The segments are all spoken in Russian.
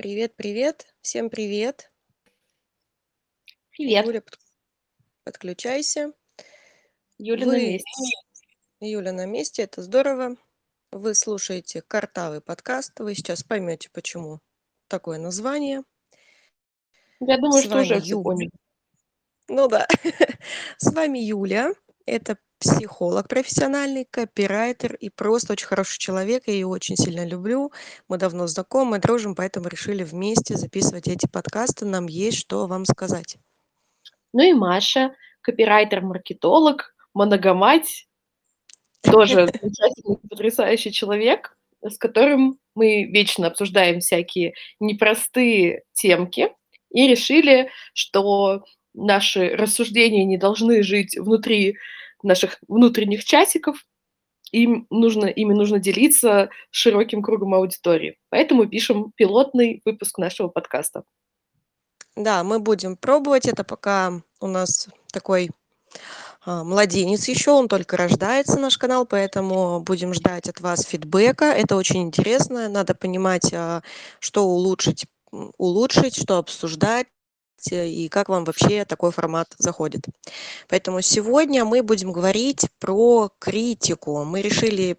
Привет, привет. Всем привет. Привет. Юля, под- подключайся. Юля на Вы, месте. Юля, на месте, это здорово. Вы слушаете Картавый подкаст. Вы сейчас поймете, почему такое название. Я думаю, С что уже все поняли. Ну да. С вами Юля. Это психолог профессиональный, копирайтер и просто очень хороший человек. Я ее очень сильно люблю. Мы давно знакомы, дружим, поэтому решили вместе записывать эти подкасты. Нам есть что вам сказать. Ну и Маша, копирайтер-маркетолог, моногамать, тоже замечательный, потрясающий человек, с которым мы вечно обсуждаем всякие непростые темки и решили, что наши рассуждения не должны жить внутри наших внутренних чатиков, им нужно, ими нужно делиться широким кругом аудитории. Поэтому пишем пилотный выпуск нашего подкаста. Да, мы будем пробовать это, пока у нас такой а, младенец еще, он только рождается, наш канал, поэтому будем ждать от вас фидбэка. Это очень интересно, надо понимать, а, что улучшить, улучшить, что обсуждать и как вам вообще такой формат заходит. Поэтому сегодня мы будем говорить про критику. Мы решили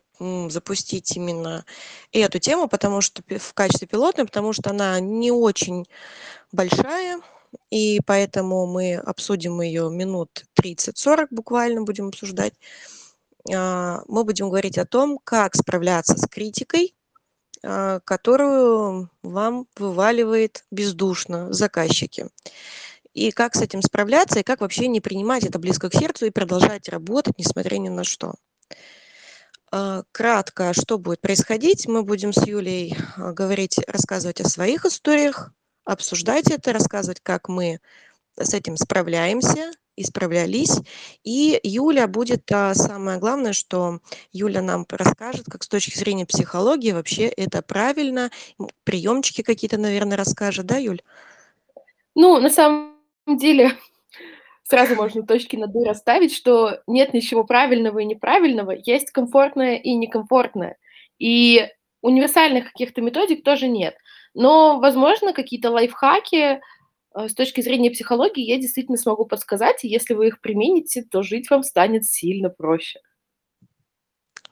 запустить именно эту тему, потому что в качестве пилотной, потому что она не очень большая, и поэтому мы обсудим ее минут 30-40 буквально будем обсуждать. А, Мы будем говорить о том, как справляться с критикой, которую вам вываливает бездушно заказчики. И как с этим справляться, и как вообще не принимать это близко к сердцу и продолжать работать, несмотря ни на что. А, Кратко, что будет происходить, мы будем с Юлей а, говорить, рассказывать о своих историях, обсуждать это, рассказывать, как мы с этим справляемся и справлялись. И Юля будет а, самое главное, что Юля нам расскажет, как с точки зрения психологии вообще это правильно. Приемчики какие-то, наверное, расскажет, да, Юль? Ну, на самом деле, сразу можно точки над «и» расставить, что нет ничего правильного и неправильного, есть комфортное и некомфортное. И универсальных каких-то методик тоже нет. Но, возможно, какие-то лайфхаки с точки зрения психологии я действительно смогу подсказать, и если вы их примените, то жить вам станет сильно проще.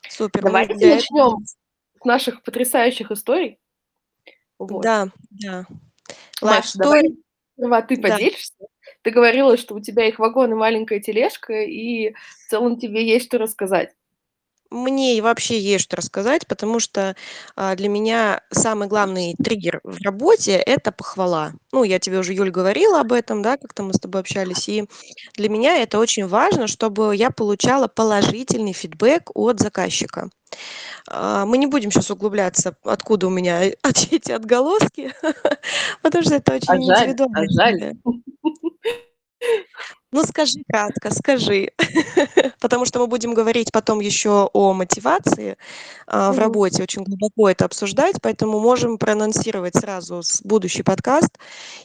Супер. Давайте этого- начнем с наших потрясающих историй. Вот. Да, да. Life давай сперва ты Да. поделишься. Ты говорила, что у тебя их вагон и маленькая тележка, и в целом тебе есть что рассказать. Мне и вообще есть что рассказать, потому что а, для меня самый главный триггер в работе– это похвала. Ну, я тебе уже, Юль, говорила об этом, да, как-то мы с тобой общались. И для меня это очень важно, чтобы я получала положительный фидбэк от заказчика. А, Мы не будем сейчас углубляться, откуда у меня эти отголоски, потому что это очень А индивидуально. Ну, скажи кратко, скажи. Потому что мы будем говорить потом еще о мотивации а, в работе, очень глубоко это обсуждать, поэтому можем проанонсировать сразу с будущий подкаст.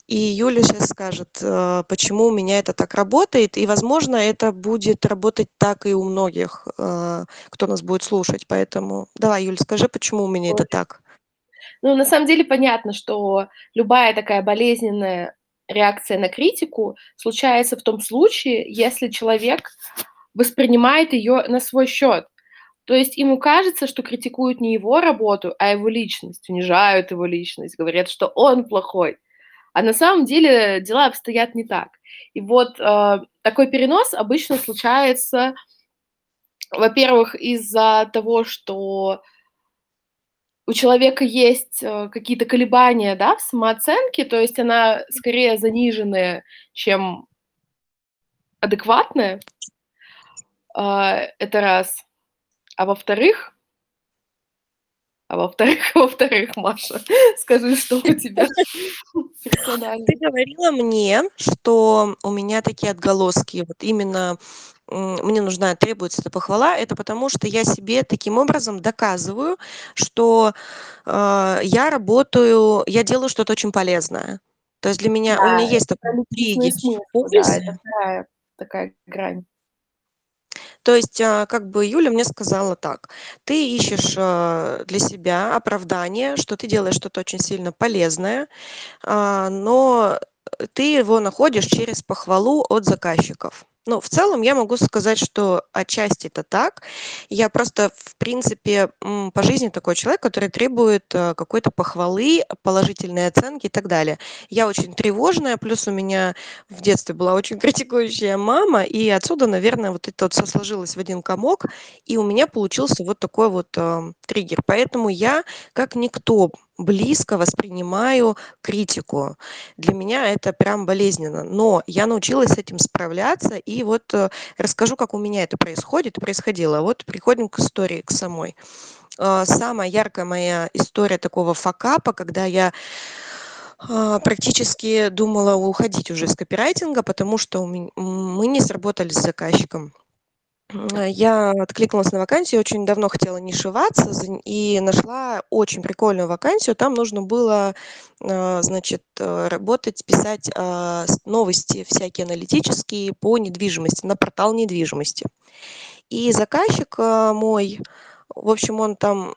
И Юля сейчас скажет, э, почему у меня это так работает, и, возможно, это будет работать так и у многих, э, кто нас будет слушать. Поэтому давай, Юль, скажи, почему у меня это так. Ну, на самом деле понятно, что любая такая болезненная реакция на критику случается в том случае, если человек воспринимает ее на свой счет. То есть ему кажется, что критикуют не его работу, а его личность, унижают его личность, говорят, что он плохой. А на самом деле дела обстоят не так. И вот э, такой перенос обычно случается, во-первых, из-за того, что у человека есть э, какие-то колебания, да, в самооценке, то есть она скорее заниженная, чем адекватная. А, это раз. А во-вторых, а во-вторых, во-вторых, Маша, скажи, что у тебя. Ты говорила мне, что у меня такие отголоски, вот именно мне нужна, требуется эта похвала, это потому что я себе таким образом доказываю, что э, я работаю, я делаю что-то очень полезное. То есть для меня, у Да, меня есть такой смыслы, да, это вторая такая грань. То есть, а, как бы Юля мне сказала так: "Ты ищешь, а, для себя оправдание, что ты делаешь что-то очень сильно полезное, но ты его находишь через похвалу от заказчиков". Ну, в целом я могу сказать, что отчасти это так. Я просто, в принципе, по жизни такой человек, который требует, э, какой-то похвалы, положительной оценки и так далее. Я очень тревожная, плюс у меня в детстве была очень критикующая мама, и отсюда, наверное, вот это вот сложилось в один комок, и у меня получился вот такой вот, э, триггер. Поэтому я, как никто, близко воспринимаю критику. Для меня это прям болезненно, но я научилась с этим справляться, и вот, э, расскажу, как у меня это происходит происходило. Вот приходим к истории, к самой. А, самая яркая моя история такого факапа, когда я, а, практически думала уходить уже из копирайтинга, потому что мы не сработали с заказчиком. М, я откликнулась на вакансию, очень давно хотела нишеваться и нашла очень прикольную вакансию. Там нужно было, а, значит, э, работать, писать, новости всякие аналитические по недвижимости, на портал недвижимости. И заказчик, мой, в общем, он там,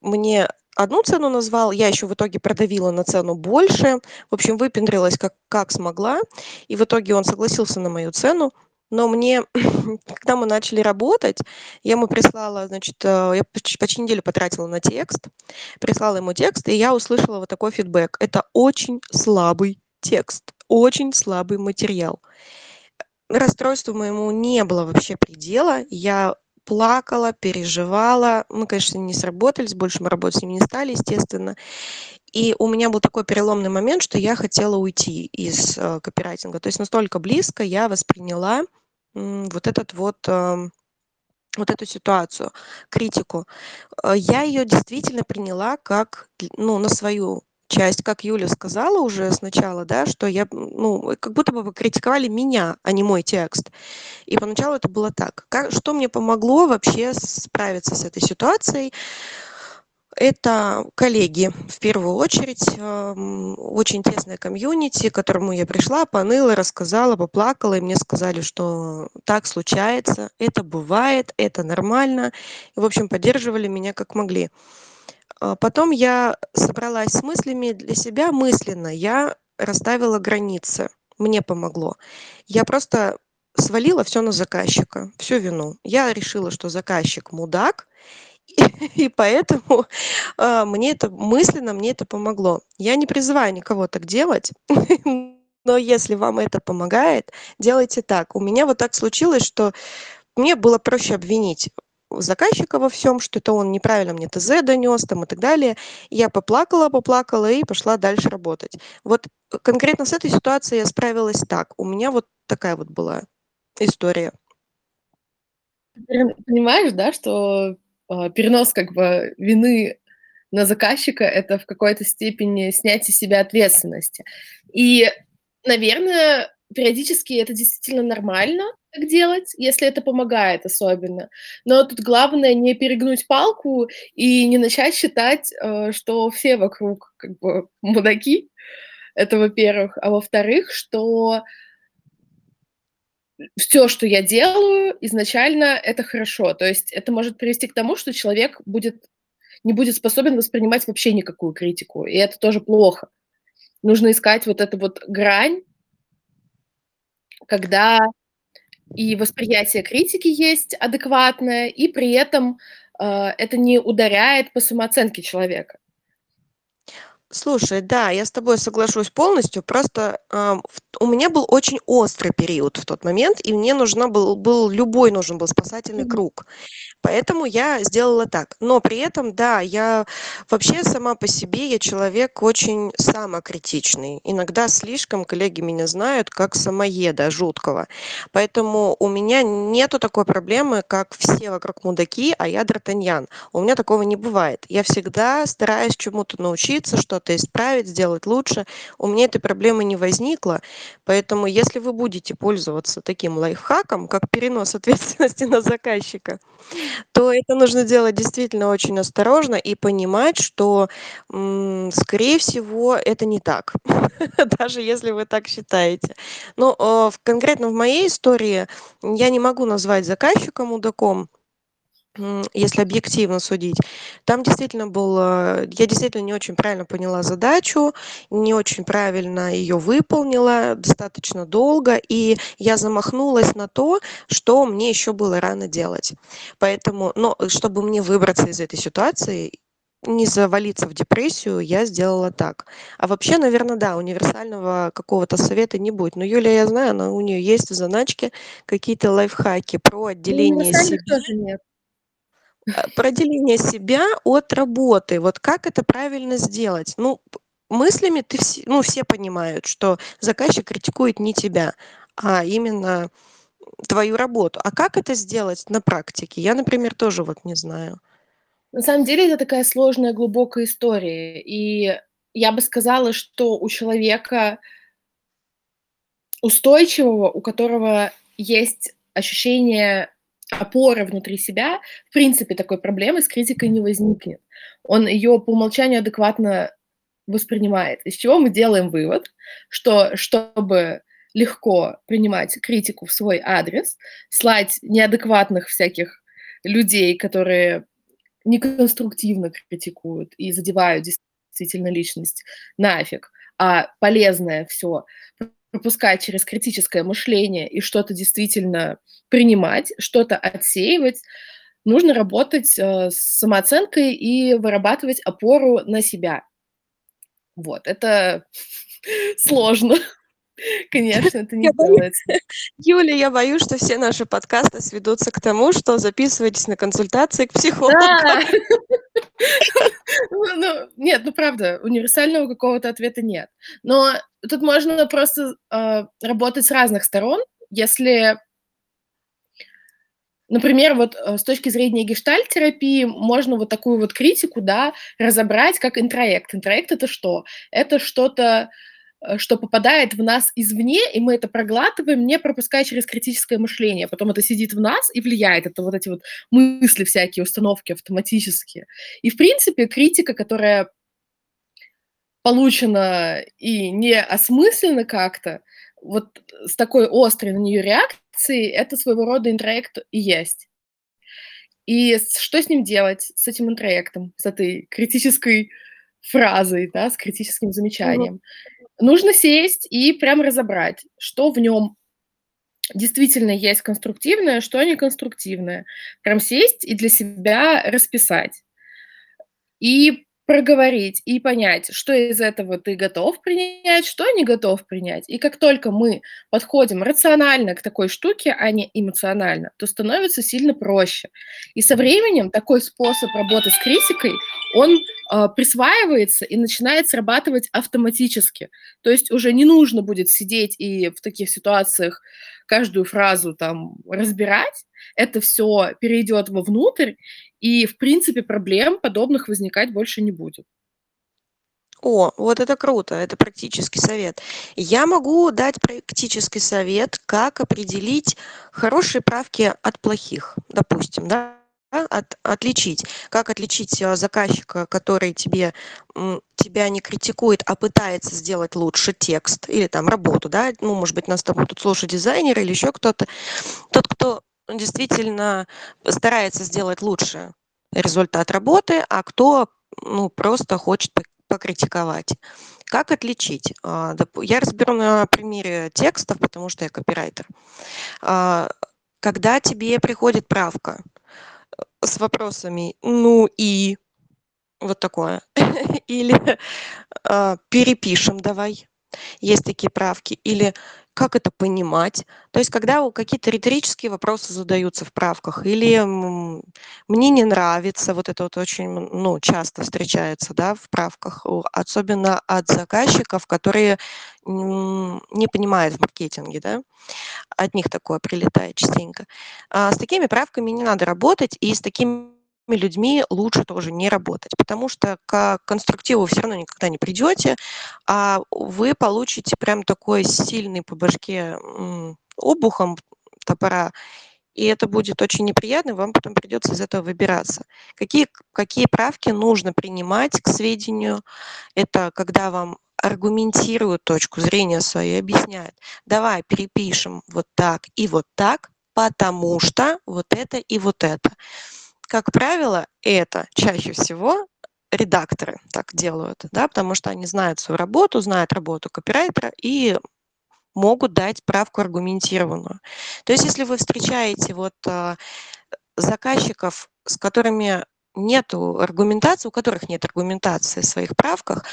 мне одну цену назвал, я еще в итоге продавила на цену больше. В общем, выпендрилась как как смогла, и в итоге он согласился на мою цену. Но мне, когда мы начали работать, я ему прислала, значит, э, я поч почти неделю потратила на текст, прислала ему текст, и я услышала вот такой фидбэк: "Это очень слабый текст, очень слабый материал". Расстройству моему не было вообще предела. Я плакала, переживала. Мы, конечно, не сработались, больше мы работать с ним не стали, естественно. И у меня был такой переломный момент, что я хотела уйти из, э, копирайтинга. То есть настолько близко я восприняла, вот этот вот, ам, вот эту ситуацию, критику. Э, я её действительно приняла как ну, на свою часть. Как Юля сказала уже сначала, да, что я, ну, как будто бы критиковали меня, а не мой текст. И поначалу это было так. Ка что мне помогло вообще справиться с этой ситуацией? Это коллеги, в первую очередь, ам, очень тесное комьюнити, к которому я пришла, поныла, рассказала, поплакала, и мне сказали, что так случается, это бывает, это нормально. И, в общем, поддерживали меня как могли. А, потом я собралась с мыслями для себя мысленно. Я расставила границы. Мне помогло. Я просто свалила всё на заказчика, всю вину. Я решила, что заказчик мудак, и поэтому, а, мне это мысленно мне это помогло. Я не призываю никого так делать, но если вам это помогает, делайте так. У меня вот так случилось, что мне было проще обвинить заказчика во всём, что это он неправильно мне ТЗ донёс там и так далее. Я поплакала поплакала и пошла дальше работать. Вот, э, конкретно с этой ситуацией я справилась так. У меня вот такая вот была история. Понимаешь, да, что, перенос как бы вины на заказчика- это в какой-то степени снятие себя ответственности. И, наверное, периодически это действительно нормально так делать, если это помогает особенно. Но тут главное не перегнуть палку и не начать считать, э, что все вокруг как бы мудаки. Это во-первых. А во-вторых, что всё, что я делаю, изначально это хорошо. То есть это может привести к тому, что человек будет не будет способен воспринимать вообще никакую критику, и это тоже плохо. Нужно искать вот эту вот грань когда и восприятие критики есть адекватное, и при этом, а, это не ударяет по самооценке человека. Слушай, да, я с тобой соглашусь полностью. Просто, в у меня был очень острый период в тот момент, и мне нужна был был любой нужен был спасательный Мгм. круг. Поэтому я сделала так. Но при этом, да, я вообще сама по себе, я человек очень самокритичный. Иногда слишком. Коллеги меня знают как самоеда жуткого. Поэтому у меня нету такой проблемы, как все вокруг мудаки, а я д'Артаньян. У меня такого не бывает. Я всегда стараюсь чему-то научиться, что-то что-то исправить, сделать лучше. У меня этой проблемы не возникло, поэтому если вы будете пользоваться таким лайфхаком, как перенос ответственности на заказчика, то это нужно делать действительно очень осторожно и понимать, что, скорее всего, это не так, даже если вы так считаете. Но, э, конкретно в моей истории я не могу назвать заказчика мудаком, если объективно судить. Там действительно было я действительно не очень правильно поняла задачу, не очень правильно ее выполнила достаточно долго, и я замахнулась на то, что мне еще было рано делать. Поэтому, но чтобы мне выбраться из этой ситуации, не завалиться в депрессию, я сделала так. А вообще, наверное, да, универсального какого-то совета не будет. Но Юлия, я знаю, она у нее есть в заначке какие-то лайфхаки про отделение себя тоже нет. А, про отделение себя от работы. Вот как это правильно сделать? Ну, мыслями ты вс ну, все понимают, что заказчик критикует не тебя, а именно, твою работу. А как это сделать на практике? Я, например, тоже вот не знаю. На самом деле это такая сложная, глубокая история. И я бы сказала, что у человека устойчивого, у которого есть ощущение опоры внутри себя, в принципе, такой проблемы с критикой не возникнет. Он ее по умолчанию адекватно воспринимает. Из чего мы делаем вывод, что чтобы легко принимать критику в свой адрес, слать неадекватных всяких людей, которые неконструктивно критикуют и задевают действительно личность, нафиг, а полезное всё пропускать через критическое мышление и что-то действительно принимать, что-то отсеивать. Нужно работать, э, с самооценкой и вырабатывать опору на себя. Вот, это сложно. Конечно, это не Я боюсь, делается. Юля, я боюсь, что все наши подкасты сведутся к тому, что записывайтесь на консультации к психологу. Да! Ну ну, нет, ну правда, универсального какого-то ответа нет. Но тут можно просто, э, работать с разных сторон. Если например, вот, э, с точки зрения гештальт-терапии можно вот такую вот критику, да, разобрать как интроект. Интроект- это что? Это что-то, что попадает в нас извне, и мы это проглатываем, не пропуская через критическое мышление. Потом это сидит в нас и влияет. Это вот эти вот мысли всякие, установки автоматические. И, в принципе, критика, которая получена и не осмыслена как-то, вот с такой острой на нее реакцией, это своего рода интроект и есть. И что с ним делать, с этим интроектом, с этой критической фразой, да, с критическим Мгм. замечанием? Нужно сесть и прям разобрать, что в нём действительно есть конструктивное, что неконструктивное. Прям сесть и для себя расписать. И проговорить, и понять, что из этого ты готов принять, что не готов принять. И как только мы подходим рационально к такой штуке, а не эмоционально, то становится сильно проще. И со временем такой способ работы с критикой, он, э, присваивается и начинает срабатывать автоматически. То есть уже не нужно будет сидеть и в таких ситуациях каждую фразу там разбирать. Это всё перейдет вовнутрь, и, в принципе, проблем подобных возникать больше не будет. О, вот это круто, это практический совет. Я могу дать практический совет, как определить хорошие правки от плохих, допустим, да, от отличить. Как отличить, э, заказчика, который тебе, тебя не критикует, а пытается сделать лучше текст или там работу, да. Ну, может быть, нас с тобой тут слушает дизайнер или еще кто-то. Тот, кто действительно старается сделать лучше результат работы, а кто, ну, просто хочет покритиковать. Как отличить? А, я разберу на примере текстов, потому что я копирайтер. А, когда тебе приходит правка, э, с вопросами: "Ну и?" Вот такое. Или, а: "Перепишем давай". Есть такие правки. Или: "Как это понимать?" То есть когда какие-то риторические вопросы задаются в правках или, "Мне не нравится". Вот это вот очень, ну, часто встречается, да, в правках, особенно от заказчиков, которые, не понимают в маркетинге, да. От них такое прилетает частенько. А, с такими правками не надо работать, и с такими людьми лучше тоже не работать, потому что к конструктиву все равно никогда не придете, а вы получите прям такой сильный по башке обухом топора, и это будет очень неприятно, вам потом придется из этого выбираться. Какие, какие правки нужно принимать к сведению? Это когда вам аргументируют точку зрения свою, объясняют, давай перепишем вот так и вот так, потому что вот это и вот это. Как правило, это чаще всего редакторы так делают, да, потому что они знают свою работу, знают работу копирайтера и могут дать правку аргументированную. То есть если вы встречаете вот э, заказчиков, с которыми нет аргументации, у которых нет аргументации в своих правках,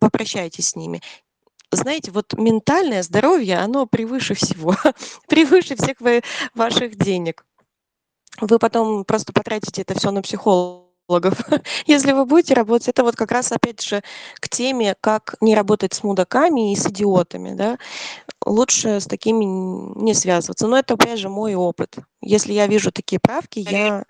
попрощайтесь с ними. Знаете, вот ментальное здоровье, оно превыше всего, превыше всех ваших денег. Вы потом просто потратите это все на психологов. Если вы будете работать, это вот как раз опять же к теме, как не работать с мудаками и с идиотами, да. Лучше с такими не связываться. Но это опять же мой опыт. Если я вижу такие правки, я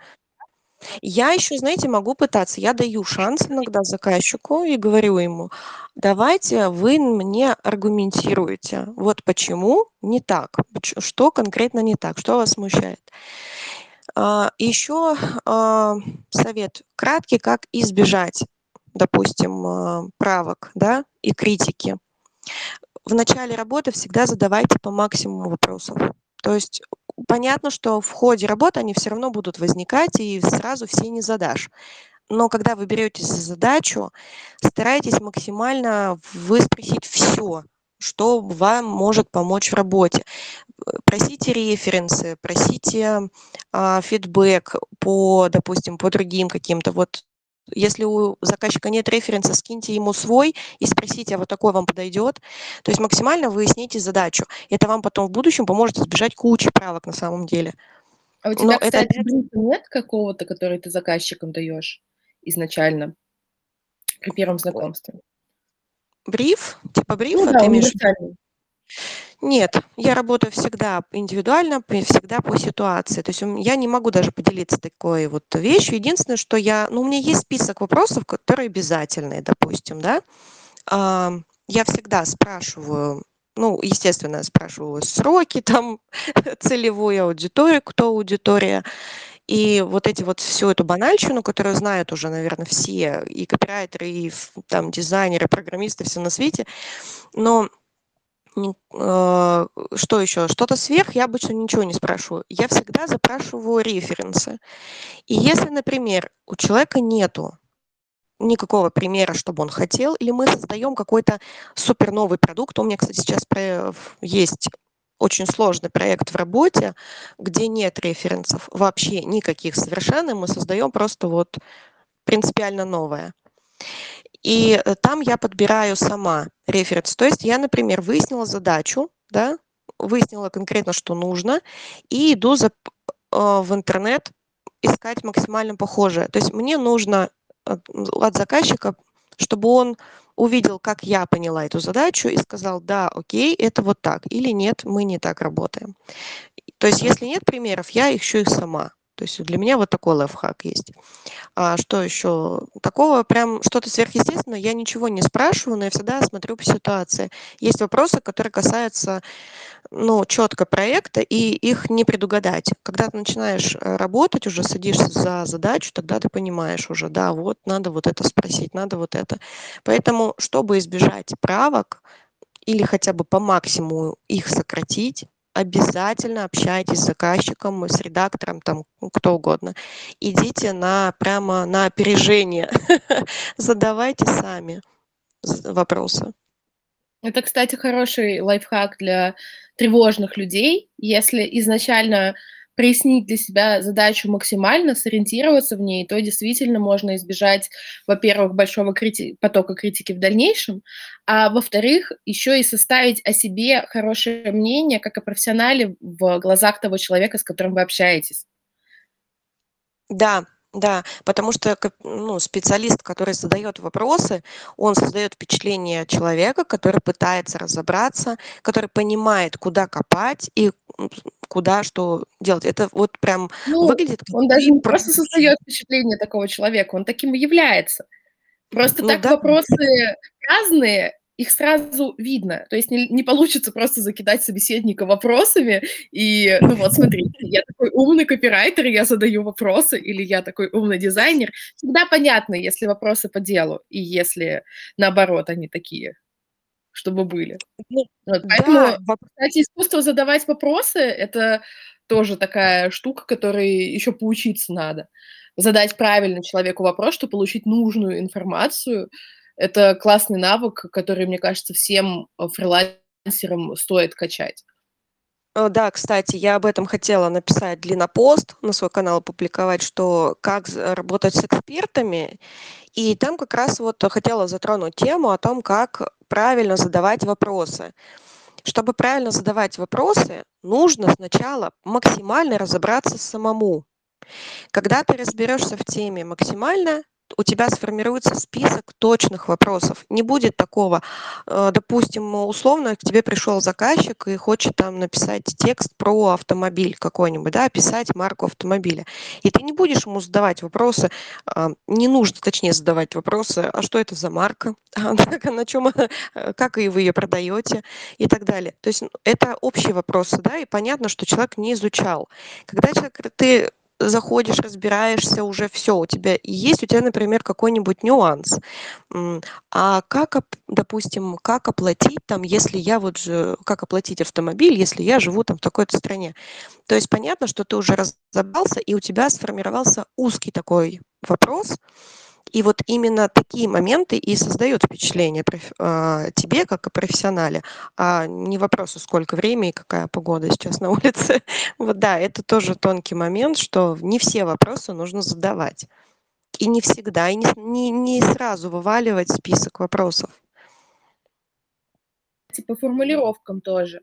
я еще, знаете, могу пытаться. Я даю шанс иногда заказчику и говорю ему: "Давайте вы мне аргументируете, вот почему не так, что конкретно не так, что вас смущает". А, еще а, совет краткий, как избежать, допустим, а, правок, да, и критики. В начале работы всегда задавайте по максимуму вопросов. То есть понятно, что в ходе работы они все равно будут возникать, и сразу все не задашь. Но когда вы беретесь за задачу, старайтесь максимально выспросить все, что вам может помочь в работе. Просите референсы, просите а, фидбэк по, допустим, по другим каким-то. Вот если у заказчика нет референса, скиньте ему свой и спросите, а вот такой вам подойдет. То есть максимально выясните задачу. Это вам потом в будущем поможет избежать кучи правок на самом деле. А у тебя, Но кстати, это... нет какого-то, который ты заказчикам даешь изначально при первом знакомстве? Бриф? Типа брифа ну, да, ты имеешь? Нет, я работаю всегда индивидуально, всегда по ситуации. То есть я не могу даже поделиться такой вот вещью. Единственное, что я, ну, у меня есть список вопросов, которые обязательные, допустим, да. Я всегда спрашиваю, ну, естественно, спрашиваю сроки, там, целевую аудиторию, кто аудитория. И вот эти вот всю эту банальщину, которую знают уже, наверное, все, и копирайтеры, и там дизайнеры, программисты, все на свете. Но Э, что еще? Что-то сверх, я обычно ничего не спрашиваю. Я всегда запрашиваю референсы. И если, например, у человека нету никакого примера, чтобы он хотел, или мы создаем какой-то супер новый продукт. У меня, кстати, сейчас есть очень сложный проект в работе, где нет референсов вообще никаких совершенно. Мы создаем просто вот принципиально новое. И э, там я подбираю сама референс. То есть я, например, выяснила задачу, да, выяснила конкретно, что нужно, и иду за, э, в интернет искать максимально похожее. То есть мне нужно от, от заказчика, чтобы он увидел, как я поняла эту задачу и сказал, да, окей, это вот так, или нет, мы не так работаем. То есть если нет примеров, я ищу их сама. То есть для меня вот такой лайфхак есть. А что еще? Такого прям что-то сверхъестественное я ничего не спрашиваю, но я всегда смотрю по ситуации. Есть вопросы, которые касаются ну, четко проекта, и их не предугадать. Когда ты начинаешь э, работать, уже садишься за задачу, тогда ты понимаешь уже, да, вот надо вот это спросить, надо вот это. Поэтому, чтобы избежать правок или хотя бы по максимуму их сократить, обязательно общайтесь с заказчиком, с редактором, там кто угодно. Идите на прямо на опережение, задавайте сами вопросы. Это, кстати, хороший лайфхак для тревожных людей. Если изначально прояснить для себя задачу максимально, сориентироваться в ней, то действительно можно избежать, во-первых, большого крити- потока критики в дальнейшем, а во-вторых, еще и составить о себе хорошее мнение, как о профессионале в глазах того человека, с которым вы общаетесь. Да, Да, потому что ну, специалист, который задает вопросы, он создает впечатление человека, который пытается разобраться, который понимает, куда копать и куда что делать. Это вот прям Ну, выглядит, как он даже не просто создает впечатление такого человека, он таким и является. Просто Ну так да. вопросы разные, их сразу видно. То есть не не получится просто закидать собеседника вопросами и: "Ну вот смотрите, я такой умный копирайтер, я задаю вопросы", или "Я такой умный дизайнер". Всегда понятно, если вопросы по делу и если, наоборот, они такие, чтобы были. Ну Вот, да, поэтому, воп кстати, искусство задавать вопросы- это тоже такая штука, которой ещё поучиться надо. Задать правильно человеку вопрос, чтоб получить нужную информацию. Это классный навык, который, мне кажется, всем, э, фрилансерам стоит качать. Э, да, кстати, я об этом хотела написать длиннопост, на свой канал опубликовать, что как работать с экспертами. И там как раз вот хотела затронуть тему о том, как правильно задавать вопросы. Чтобы правильно задавать вопросы, нужно сначала максимально разобраться самому. Когда ты разберёшься в теме максимально, у тебя сформируется список точных вопросов. Не будет такого, э, допустим, условно к тебе пришёл заказчик и хочет там написать текст про автомобиль какой-нибудь, да, описать марку автомобиля. И ты не будешь ему задавать вопросы, а, не нужно, точнее, задавать вопросы: "А что это за марка? А на чём, э, как и вы её продаёте?" И так далее. То есть, н это общие вопросы, да, и понятно, что человек не изучал. Когда человек ты заходишь, разбираешься, уже всё, у тебя есть у тебя, например, какой-нибудь нюанс. А как оп допустим, как оплатить там, если я вот же как оплатить автомобиль, если я живу там в такой-то стране? То есть понятно, что ты уже разобрался, и у тебя сформировался узкий такой вопрос. И вот именно такие моменты и создают впечатление а, тебе, как о профессионале, а не вопросы: "Сколько время и какая погода сейчас на улице?" Вот да, это тоже тонкий момент, что не все вопросы нужно задавать. И не всегда, и не не не сразу вываливать список вопросов. По формулировкам тоже.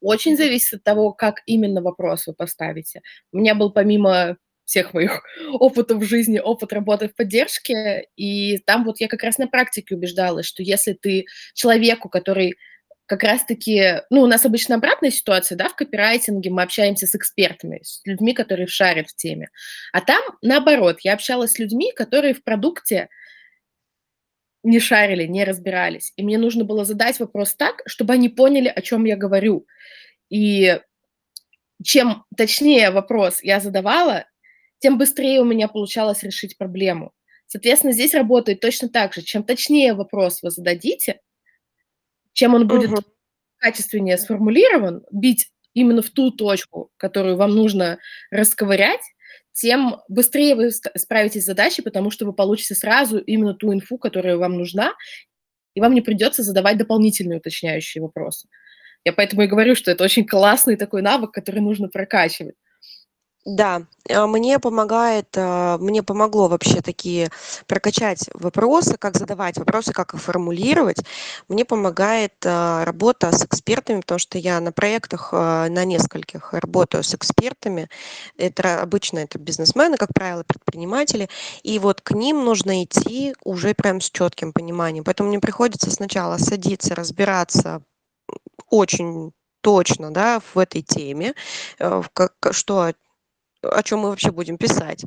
Очень зависит от того, как именно вопрос вы поставите. У меня был, помимо всех моих опытов в жизни, опыт работы в поддержке, и там вот я как раз на практике убеждалась, что если ты человеку, который как раз таки ну, у нас обычно обратная ситуация, да, в копирайтинге, мы общаемся с экспертами, с людьми, которые шарят в теме. А там наоборот, я общалась с людьми, которые в продукте не шарили, не разбирались. И мне нужно было задать вопрос так, чтобы они поняли, о чём я говорю. И чем точнее вопрос я задавала, тем быстрее у меня получалось решить проблему. Соответственно, здесь работает точно так же. Чем точнее вопрос вы зададите чем он будет качественнее сформулирован, бить именно в ту точку, которую вам нужно расковырять, тем быстрее вы справитесь с задачей, потому что вы получите сразу именно ту инфу, которая вам нужна, и вам не придётся задавать дополнительные уточняющие вопросы. Я поэтому и говорю, что это очень классный такой навык, который нужно прокачивать. Да, э, мне помогает, а, мне помогло вообще такие прокачать вопросы, как задавать вопросы, как их формулировать. Мне помогает, а, работа с экспертами, потому что я на проектах, а, на нескольких работаю с экспертами. Это обычно это бизнесмены, как правило, предприниматели. И вот к ним нужно идти уже прям с чётким пониманием. Поэтому мне приходится сначала садиться, разбираться, очень точно, да, в этой теме, э, что о чём мы вообще будем писать.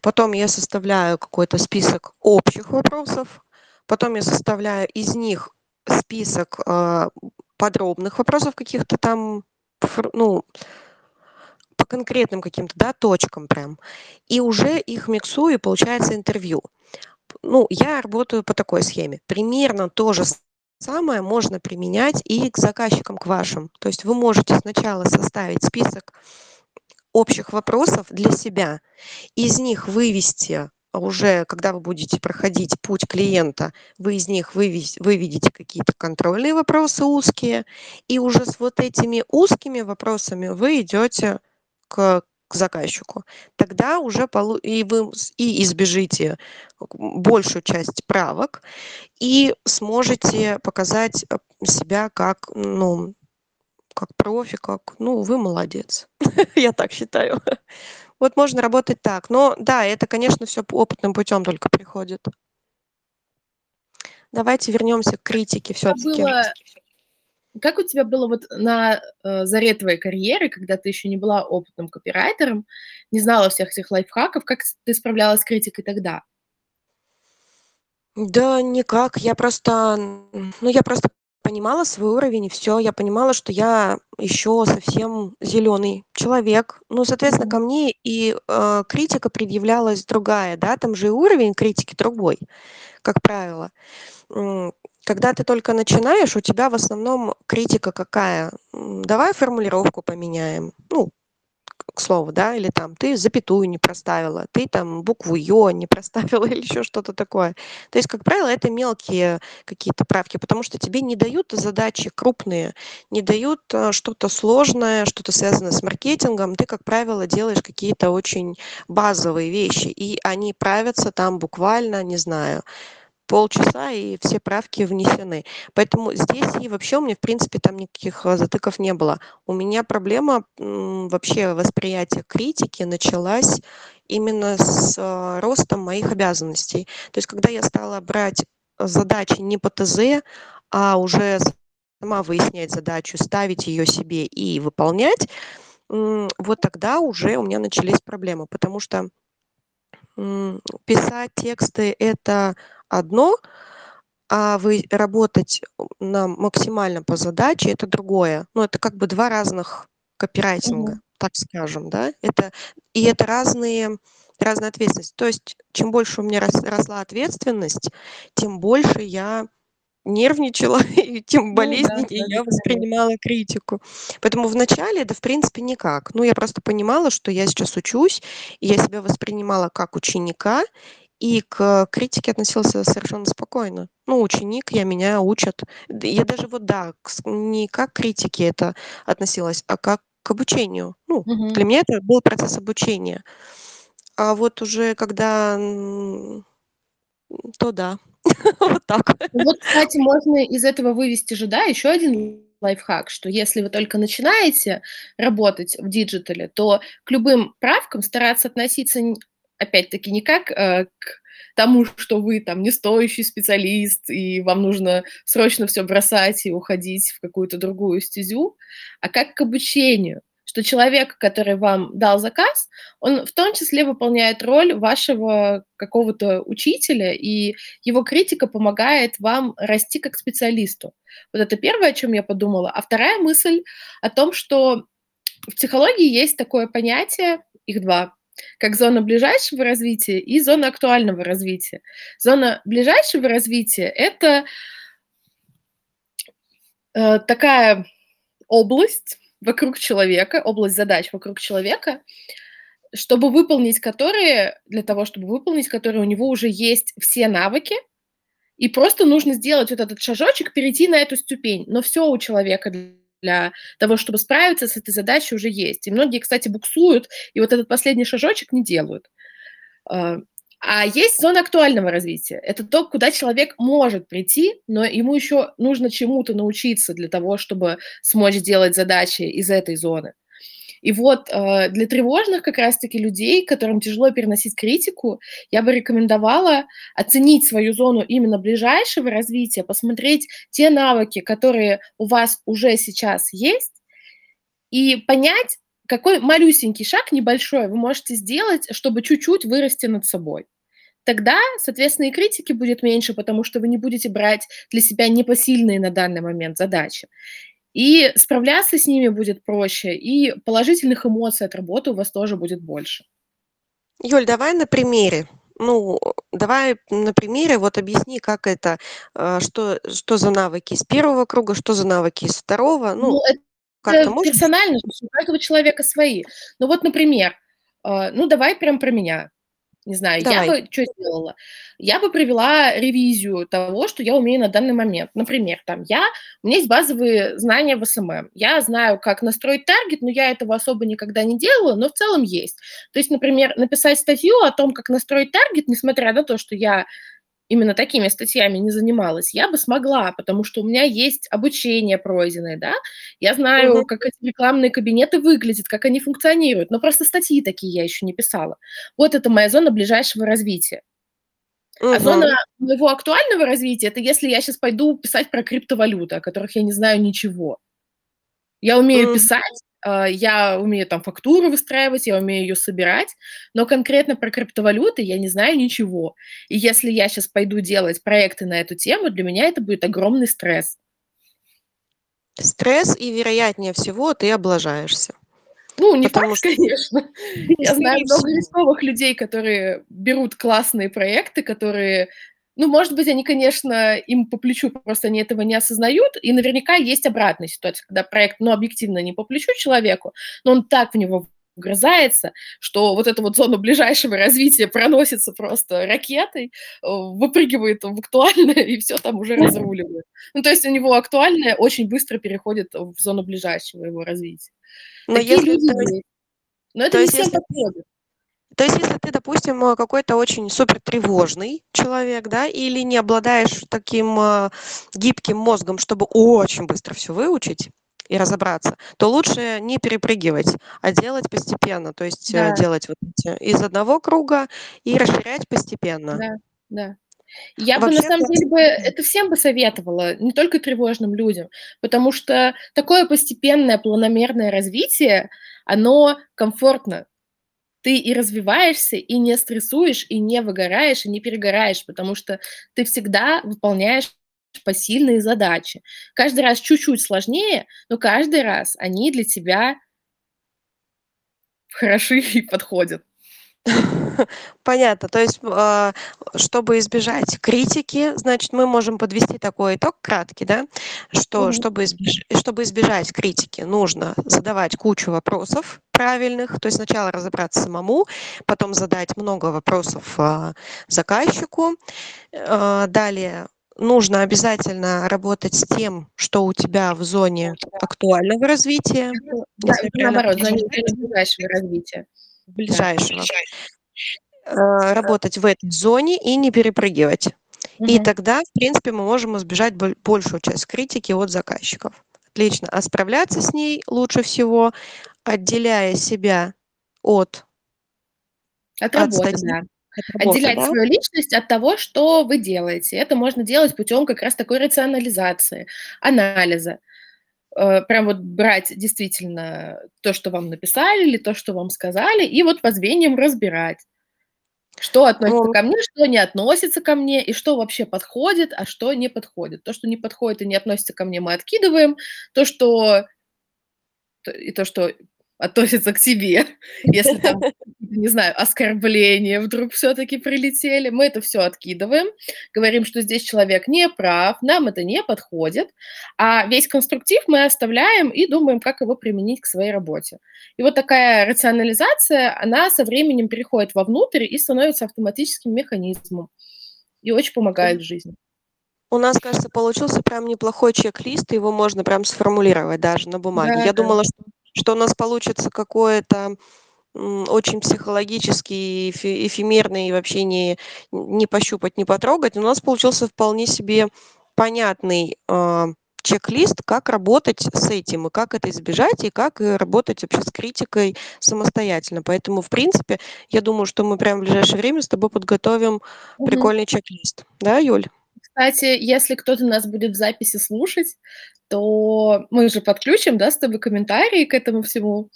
Потом я составляю какой-то список общих вопросов, потом я составляю из них список, а, подробных вопросов каких-то там ну по конкретным каким-то, да, точкам прям. И уже их миксую, получается интервью. Ну, я работаю по такой схеме. Примерно то же самое можно применять и к заказчикам, к вашим. То есть вы можете сначала составить список общих вопросов для себя, из них вывести уже, когда вы будете проходить путь клиента, вы из них вывесь выведите какие-то контрольные вопросы узкие, и уже с вот этими узкими вопросами вы идёте к к заказчику. Тогда уже полу и вы и избежите большую часть правок, и сможете показать, э, себя как, ну, как профи, как, ну, вы молодец. Я так считаю. Вот можно работать так. Но да, это, конечно, всё опытным путём только приходит. Давайте вернёмся к критике было как у тебя было вот на, э, заре твоей карьеры, когда ты ещё не была опытным копирайтером, не знала всех этих лайфхаков, как ты справлялась с критикой тогда? Да никак. Я просто, ну, я просто понимала свой уровень, и всё. Я понимала, что я ещё совсем зелёный человек. Ну, соответственно, ко мне и, э, критика предъявлялась другая, да, там же и уровень критики другой, как правило. Когда ты только начинаешь, у тебя в основном критика какая? Давай формулировку поменяем, ну, к слову, да, или там ты запятую не проставила, ты там букву "ё" не проставила или ещё что-то такое. То есть, как правило, это мелкие какие-то правки, потому что тебе не дают задачи крупные, не дают, э, что-то сложное, что-то связанное с маркетингом. Ты, как правило, делаешь какие-то очень базовые вещи, и они правятся там буквально, не знаю, полчаса, и все правки внесены. Поэтому здесь и вообще у меня, в принципе, там никаких, э, затыков не было. У меня проблема, вообще восприятия критики началась именно с, э, ростом моих обязанностей. То есть когда я стала брать задачи не по ТЗ, а уже сама выяснять задачу, ставить её себе и выполнять, вот тогда уже у меня начались проблемы. Потому что, писать тексты- это одно, а вы работать на максимально по задаче- это другое. Ну, это как бы 2 разных копирайтинга, Мгм. так скажем, да. Это и это разные разная ответственность. То есть чем больше у меня рос росла ответственность, тем больше я нервничала, и тем Ну да, болезненнее да, я это воспринимала критику. Поэтому вначале, да, в принципе, никак. Ну, я просто понимала, что я сейчас учусь, и я себя воспринимала как ученика, и к критике относилась совершенно спокойно. Ну, ученик я, меня учат. Я даже вот, да, не как к критике это относилась, а как к обучению. Ну, Мгм. для меня это был процесс обучения. А вот уже когда, то да. Вот так. Ну вот, кстати, можно из этого вывести же, да, ещё один лайфхак, что если вы только начинаете работать в диджитале, то к любым правкам стараться относиться опять-таки не как, э, к тому, что вы там не стоящий специалист, и вам нужно срочно всё бросать и уходить в какую-то другую стезю, а как к обучению. Что человек, который вам дал заказ, он в том числе выполняет роль вашего какого-то учителя, и его критика помогает вам расти как специалисту. Вот это 1, о чём я подумала. А 2 мысль о том, что в психологии есть такое понятие, их 2, как зона ближайшего развития и зона актуального развития. Зона ближайшего развития- это э, такая область вокруг человека, область задач вокруг человека, чтобы выполнить которые для того, чтобы выполнить которые, у него уже есть все навыки, и просто нужно сделать вот этот шажочек, перейти на эту ступень. Но всё у человека для того, чтобы справиться с этой задачей, уже есть. И многие, кстати, буксуют и вот этот последний шажочек не делают. Э, а есть зона актуального развития. Это то, куда человек может прийти, но ему ещё нужно чему-то научиться для того, чтобы смочь сделать задачи из этой зоны. И вот, э, для тревожных как раз-таки людей, которым тяжело переносить критику, я бы рекомендовала оценить свою зону именно ближайшего развития, посмотреть те навыки, которые у вас уже сейчас есть, и понять, какой малюсенький шаг, небольшой, вы можете сделать, чтобы чуть-чуть вырасти над собой. Тогда, соответственно, и критики будет меньше, потому что вы не будете брать для себя непосильные на данный момент задачи. И справляться с ними будет проще, и положительных эмоций от работы у вас тоже будет больше. Юль, давай на примере. Ну, давай на примере вот объясни, как это, э, что что за навыки из 1 круга, что за навыки из 2. Ну, Ну, как-то это можешь? персонально, то есть у каждого человека свои. Ну вот, например, э, ну, давай прям про меня. Не знаю, я Давай. бы чё сделала? Я бы провела ревизию того, что я умею на данный момент. Например, там я у меня есть базовые знания в SMM. Я знаю, как настроить таргет, но я этого особо никогда не делала, но в целом есть. То есть, например, написать статью о том, как настроить таргет, несмотря на то, что я именно такими статьями не занималась, я бы смогла, потому что у меня есть обучение пройденное, да. Я знаю, Мгм. как эти рекламные кабинеты выглядят, как они функционируют, но просто статьи такие я еще не писала. Вот это моя зона ближайшего развития. А зона моего актуального развития- это если я щас пойду писать про криптовалюты, о которых я не знаю ничего. Я умею Мгм. писать, я умею там фактуру выстраивать, я умею её собирать, но конкретно про криптовалюты я не знаю ничего. И если я щас пойду делать проекты на эту тему, для меня это будет огромный стресс. Стресс, и, вероятнее всего, ты облажаешься. Ну, не факт, Потому что конечно. Я знаю много рисковых людей, которые берут классные проекты, которые, ну, может быть, они, конечно, им по плечу, просто они этого не осознают. И наверняка есть обратная ситуация, когда проект, ну, объективно не по плечу человеку, но он так в него вгрызается, что вот эта вот зона ближайшего развития проносится просто ракетой, э, выпрыгивает в актуальное и всё там уже разруливает. Ну, то есть у него актуальное очень быстро переходит в зону ближайшего его развития. Но Такие если, люди. Но это то не есть всем если подходит. То есть если ты, допустим, э, какой-то очень супер тревожный человек, да, или не обладаешь таким, э, гибким мозгом, чтобы очень быстро всё выучить и разобраться, то лучше не перепрыгивать, а делать постепенно. То есть, э, Да. делать вот эти из одного круга и расширять постепенно. Да, да. Я бы на Вообще самом деле бы это всем бы советовала, не только тревожным людям, потому что такое постепенное планомерное развитие, оно комфортно. Ты и развиваешься, и не стрессуешь, и не выгораешь, и не перегораешь, потому что ты всегда выполняешь посильные задачи. Каждый раз чуть-чуть сложнее, но каждый раз они для тебя хороши и подходят. Понятно. То есть, а, чтобы избежать критики, значит, мы можем подвести такой итог краткий, да, что Мгм. чтобы избеж чтобы избежать критики, нужно задавать кучу вопросов правильных. То есть сначала разобраться самому, потом задать много вопросов, а, заказчику. Э, далее нужно обязательно работать с тем, что у тебя в зоне актуального развития, да, если я это правильно наоборот, в зоне ближайшего развития. Да. Ближайшего. Э, работать в этой зоне и не перепрыгивать. И тогда, в принципе, мы можем избежать боль большую часть критики от заказчиков. Отлично. А справляться с ней лучше всего, отделяя себя от От от работы, да. от работы, Отделять да? свою личность от того, что вы делаете. Это можно делать путём как раз такой рационализации, анализа. Э, прям вот брать действительно то, что вам написали, или то, что вам сказали, и вот по звеньям разбирать. Что относится Ом ко мне, что не относится ко мне, и что вообще подходит, а что не подходит. То, что не подходит и не относится ко мне, мы откидываем. То, что и то, что относится к тебе, если там, не знаю, оскорбления вдруг всё-таки прилетели, мы это всё откидываем, говорим, что здесь человек не прав, нам это не подходит, а весь конструктив мы оставляем и думаем, как его применить к своей работе. И вот такая рационализация, она со временем переходит вовнутрь и становится автоматическим механизмом, и очень помогает в жизни. У нас, кажется, получился прям неплохой чек-лист, его можно прям сформулировать даже на бумаге. Да, Я да. думала, что что у нас получится какое-то, очень психологически эфе эфемерный и вообще не не пощупать, не потрогать. У нас получился вполне себе понятный, а, чек-лист, как работать с этим, и как это избежать, и как, э, работать вообще с критикой самостоятельно. Поэтому, в принципе, я думаю, что мы прям в ближайшее время с тобой подготовим Мгм. прикольный чек-лист. Да, Юль? Кстати, если кто-то нас будет в записи слушать, то мы же подключим, да, с тобой комментарии к этому всему,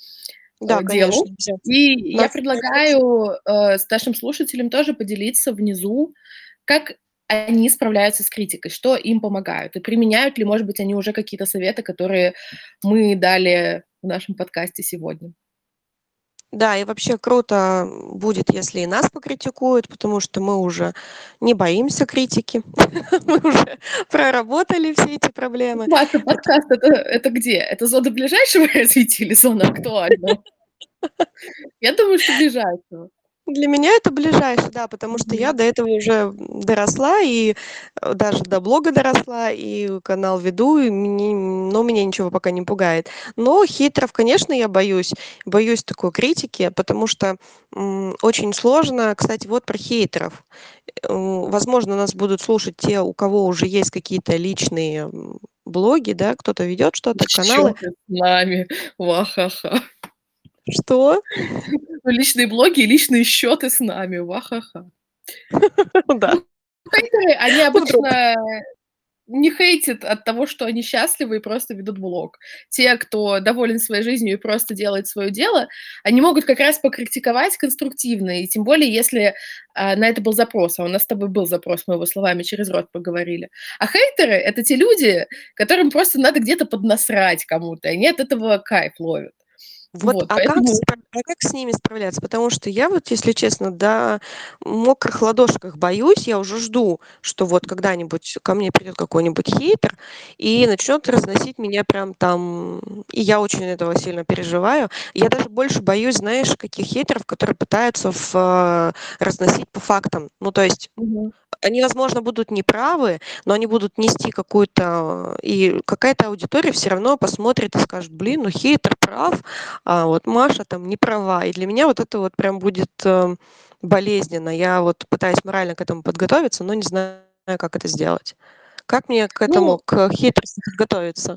Да, э, делу. конечно. И я Нас предлагаю, э, с нашим слушателям тоже поделиться внизу, как они справляются с критикой, что им помогают, и применяют ли, может быть, они уже какие-то советы, которые мы дали в нашем подкасте сегодня. Да, и вообще круто будет, если и нас покритикуют, потому что мы уже не боимся критики. Мы уже проработали все эти проблемы. Это подкаст- это это где? Это зона ближайшего развития или зона актуального? Я думаю, что ближайшего. Для меня это ближайший, да, потому что я до этого уже доросла и, э, даже до блога доросла, и канал веду, и мне но меня ничего пока не пугает. Но хейтеров, конечно, я боюсь. Боюсь такой критики, потому что, м, очень сложно Кстати, вот про хейтеров. Э, возможно, нас будут слушать те, у кого уже есть какие-то личные, м, блоги, да, кто-то ведет что-то, каналы. Счеты с нами. Ва-ха-ха. Что? Личные блоги и личные счеты с нами. Ва-ха-ха. Да. Ну, хейтеры, они обычно не хейтят от того, что они счастливы и просто ведут блог. Те, кто доволен своей жизнью и просто делает свое дело, они могут как раз покритиковать конструктивно, и тем более, если, а, на это был запрос. А у нас с тобой был запрос, мы его словами через рот проговорили. А хейтеры- это те люди, которым просто надо где-то поднасрать кому-то, и они от этого кайф ловят. Вот, Вот, а как поэтому спра а как с ними справляться? Потому что я вот, если честно, до мокрых ладошках боюсь. Я уже жду, что вот когда-нибудь ко мне придет какой-нибудь хейтер и начнет разносить меня прям там. И я очень этого сильно переживаю. Я даже больше боюсь, знаешь, каких хейтеров, которые пытаются в э, разносить по фактам. Ну, то есть Мгм. они, возможно, будут неправы, но они будут нести какую-то и какая-то аудитория все равно посмотрит и скажет: "Блин, ну хейтер прав, а вот Маша там не права". И для меня вот это вот прям будет, э, болезненно. Я вот пытаюсь морально к этому подготовиться, но не знаю, как это сделать. Как мне к этому, Ну к хейтерству подготовиться?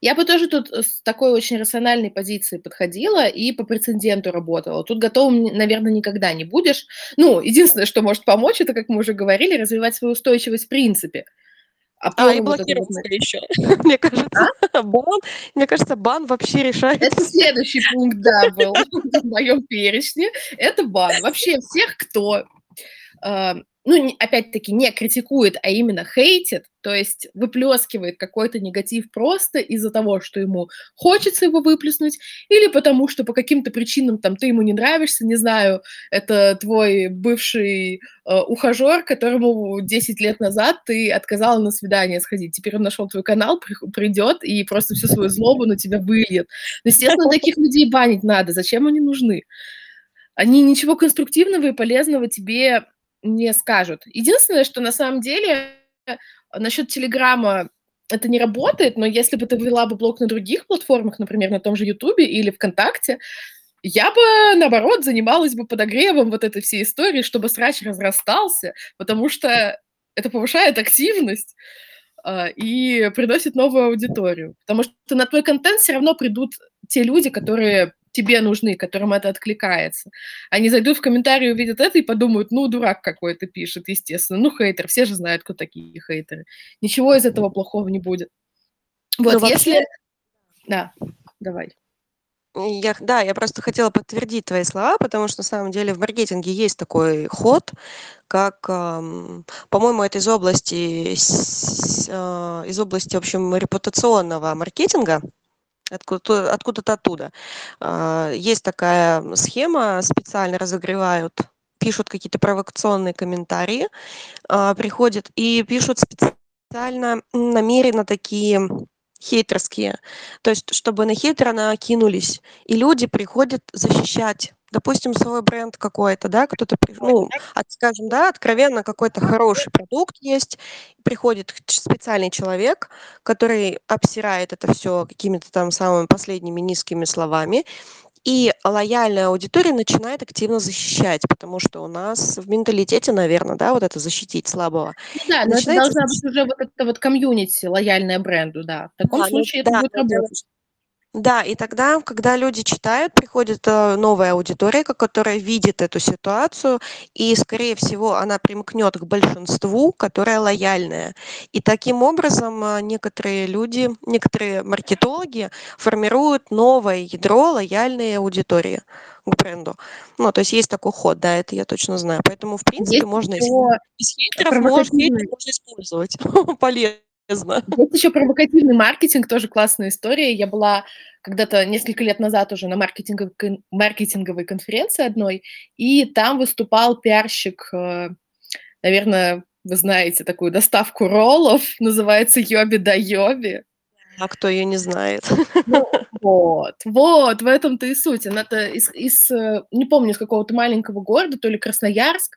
Я бы тоже тут с такой очень рациональной позиции подходила и по прецеденту работала. Тут готовым, наверно, никогда не будешь. Ну, единственное, что может помочь, это, как мы уже говорили, развивать свою устойчивость в принципе. А, и блокировать на себя еще. Мне кажется, А? бан мне кажется, бан вообще решает Это следующий пункт, да, был в моем перечне. Это бан. Вообще всех, кто, а, ну, опять-таки не критикует, а именно хейтит, то есть выплескивает какой-то негатив просто из-за того, что ему хочется его выплеснуть, или потому что по каким-то причинам там ты ему не нравишься, не знаю, это твой бывший, э, ухажёр, которому 10 лет назад ты отказала на свидание сходить. Теперь он нашел твой канал, придет и просто всю свою злобу на тебя выльет. Естественно, таких людей банить надо. Зачем они нужны? Они ничего конструктивного и полезного тебе не скажут. Единственное, что на самом деле насчет "Телеграма" это не работает, но если бы ты вела бы блог на других платформах, например, на том же "Ютубе" или "ВКонтакте", я бы, наоборот, занималась бы подогревом вот этой всей истории, чтобы срач разрастался, потому что это повышает активность, а, и приносит новую аудиторию. Потому что на твой контент всё равно придут те люди, которые тебе нужны, которым это откликается. Они зайдут в комментарии, увидят это и подумают: "Ну, дурак какой-то пишет", естественно. Ну, хейтер, все же знают, кто такие хейтеры. Ничего из этого плохого не будет. Ну, Вот, вообще если Да, давай. Я да, я просто хотела подтвердить твои слова, потому что на самом деле в маркетинге есть такой ход, как, по-моему, это из области а, из области, в общем, репутационного маркетинга, откуда-то откуда-то оттуда. А, есть такая схема, специально разогревают, пишут какие-то провокационные комментарии, а, приходят и пишут специально, намеренно такие хейтерские. То есть чтобы на хейтера накинулись, и люди приходят защищать, допустим, свой бренд какой-то, да, кто-то ну, от скажем, да, откровенно какой-то хороший продукт есть, приходит специальный человек, который обсирает это всё какими-то там самыми последними низкими словами, и лояльная аудитория начинает активно защищать, потому что у нас в менталитете, наверно, да, вот это защитить слабого. Ну да, но это начинается должна быть уже вот эта вот комьюнити, лояльная бренду, да. В таком Да, ну случае это да, будет ну работать. Да, и тогда, когда люди читают, приходит, э, новая аудитория, ко которая видит эту ситуацию, и, скорее всего, она примкнет к большинству, которое лояльное. И таким образом, а, некоторые люди, некоторые маркетологи формируют новое ядро лояльной аудитории к бренду. Ну, то есть есть такой ход, да, это я точно знаю. Поэтому, в принципе, Есть можно из хейтеров мож хейтер провокативный можно использовать полезно. Есть еще провокативный маркетинг, тоже классная история. Я была когда-то несколько лет назад уже на маркетингов кон маркетинговой конференции одной, и там выступал пиарщик, э, наверно, вы знаете такую доставку роллов, называется "Йоби да Йоби". А кто её не знает? Ну вот, вот, в этом-то и суть. Она-то из из, э, не помню, из какого-то маленького города, то ли Красноярск.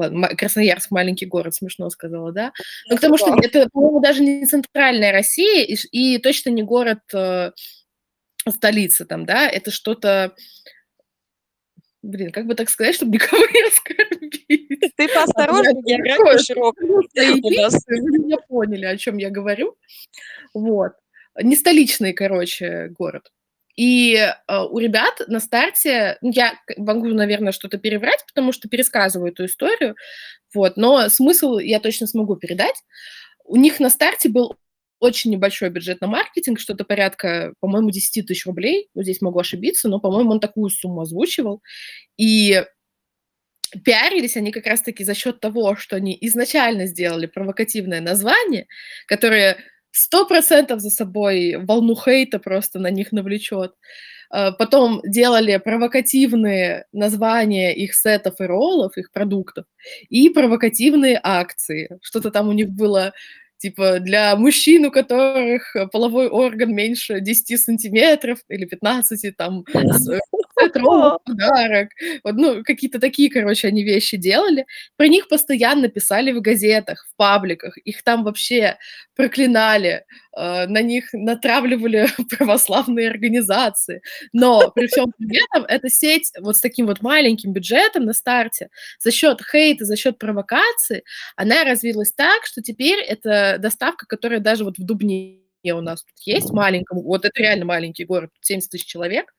Ладно, Красноярск- маленький город, смешно сказала, да? Ну, потому что это, по-моему, даже не центральная Россия и и точно не город, э, столица там, да. Это что-то Блин, как бы так сказать, чтобы никого не оскорбить? Ты это география широкая меня поняли, о чём я говорю. Вот. Не столичный, короче, город. И, э, у ребят на старте, ну, я могу, наверно, что-то переврать, потому что пересказываю эту историю, вот, но смысл я точно смогу передать. У них на старте был очень небольшой бюджет на маркетинг, что-то порядка, по-моему, 10 тысяч рублей. Вот здесь могу ошибиться, но, по-моему, он такую сумму озвучивал. И пиарились они как раз таки за счет того, что они изначально сделали провокативное название, которое 100 % за собой волну хейта просто на них навлечет. Э, потом делали провокативные названия их сетов и роллов, их продуктов, и провокативные акции. Что-то там у них было, типа, для мужчин, у которых половой орган меньше 10 сантиметров или 15, там, с в подарок. Вот, ну, какие-то такие, короче, они вещи делали. Про них постоянно писали в газетах, в пабликах. Их там вообще проклинали, э, на них натравливали православные организации. Но при всём при этом эта сеть вот с таким вот маленьким бюджетом на старте за счет хейта, за счет провокаций, она развилась так, что теперь это доставка, которая даже вот в Дубне у нас тут есть, маленьком, вот это реально маленький город, 70 тысяч человек.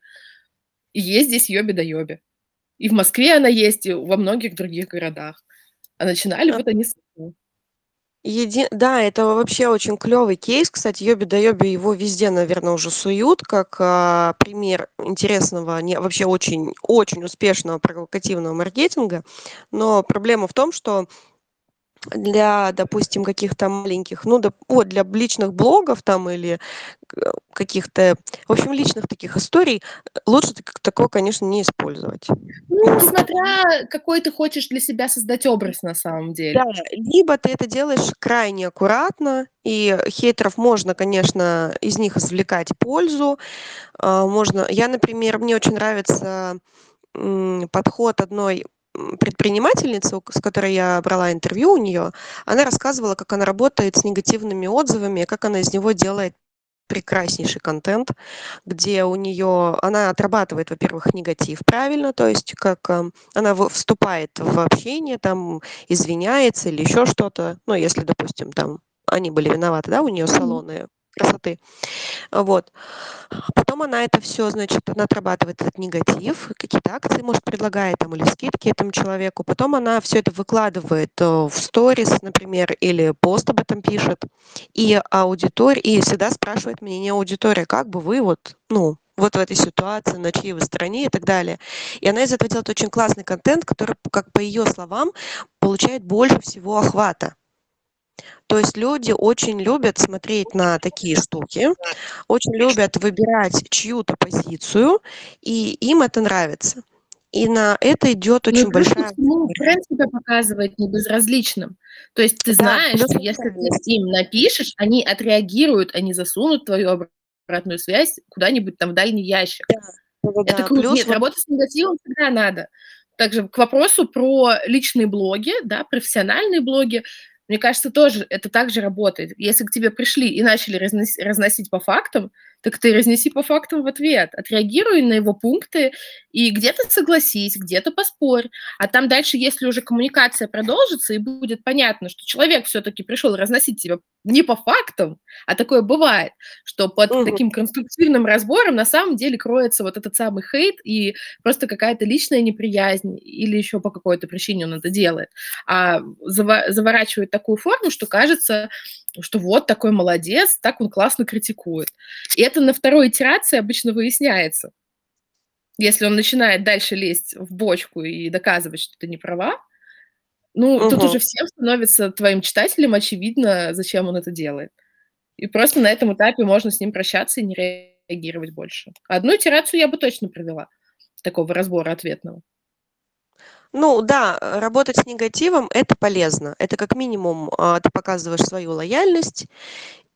И есть здесь "Йоби да Йоби". И в Москве она есть, и во многих других городах. А начинали А вот они с. Еди да, это вообще очень клёвый кейс. Кстати, "Йоби да Йоби", его везде, наверно, уже суют как, а, пример интересного, не вообще очень очень успешного провокативного маркетинга. Но проблема в том, что для, допустим, каких-то маленьких, ну, доп вот для личных блогов там или к каких-то, в общем, личных таких историй, э, лучше так такое, конечно, не использовать. Ну, смотря какой ты хочешь для себя создать образ на самом Да, деле. либо ты это делаешь крайне аккуратно, и хейтеров можно, конечно, из них извлекать пользу. А, можно я, например, мне очень нравится, подход одной, к с которой я брала интервью у неё. Она рассказывала, как она работает с негативными отзывами, как она из него делает прекраснейший контент, где у неё она отрабатывает, во-первых, негатив правильно, то есть как, ам, она в вступает в общение, там, извиняется или ещё что-то. Ну, если, допустим, там они были виноваты, да, у Мгм. салоны красоты. Вот. Потом она это всё, значит, она отрабатывает этот негатив, какие-то акции, может, предлагает там или скидки этому человеку. Потом она всё это выкладывает, э, в сторис, например, или пост об этом пишет. И аудитор и всегда спрашивает мнение аудитории: "Как бы вы вот, ну, вот в этой ситуации, на чьей вы стороне?" И так далее. И она из этого делает очень классный контент, который, как по её словам, получает больше всего охвата. То есть люди очень любят смотреть на такие штуки, очень любят выбирать чью-то позицию, и им это нравится. И на это идёт Ну очень ко большая аудитория. бренд себя показывает небезразличным. То есть ты Да, знаешь, что если ты им напишешь, они отреагируют, они засунут твою обратную связь куда-нибудь там в дальний ящик. Да, Это да-да-да. круто. Плюс Нет, работать с негативом всегда надо. Также к вопросу про личные блоги, да, профессиональные блоги. Мне кажется, тоже это так же работает. Если к тебе пришли и начали разнос разносить по фактам, так ты разнеси по фактам в ответ. Отреагируй на его пункты и где-то согласись, где-то поспорь. А там дальше, если уже коммуникация продолжится и будет понятно, что человек всё-таки пришёл разносить тебя не по фактам, а такое бывает, что под Мгм. таким конструктивным разбором на самом деле кроется вот этот самый хейт и просто какая-то личная неприязнь или ещё по какой-то причине он это делает. А заворачивает такую форму, что кажется, что вот такой молодец, так он классно критикует. И это на второй итерации обычно выясняется. Если он начинает дальше лезть в бочку и доказывать, что ты не права, ну, тут Мгм. уже всем становится, твоим читателям, очевидно, зачем он это делает. И просто на этом этапе можно с ним прощаться и не реагировать больше. Одну итерацию я бы точно провела, такого разбора ответного. Ну да, э, работать с негативом- это полезно. Это как минимум, а, ты показываешь свою лояльность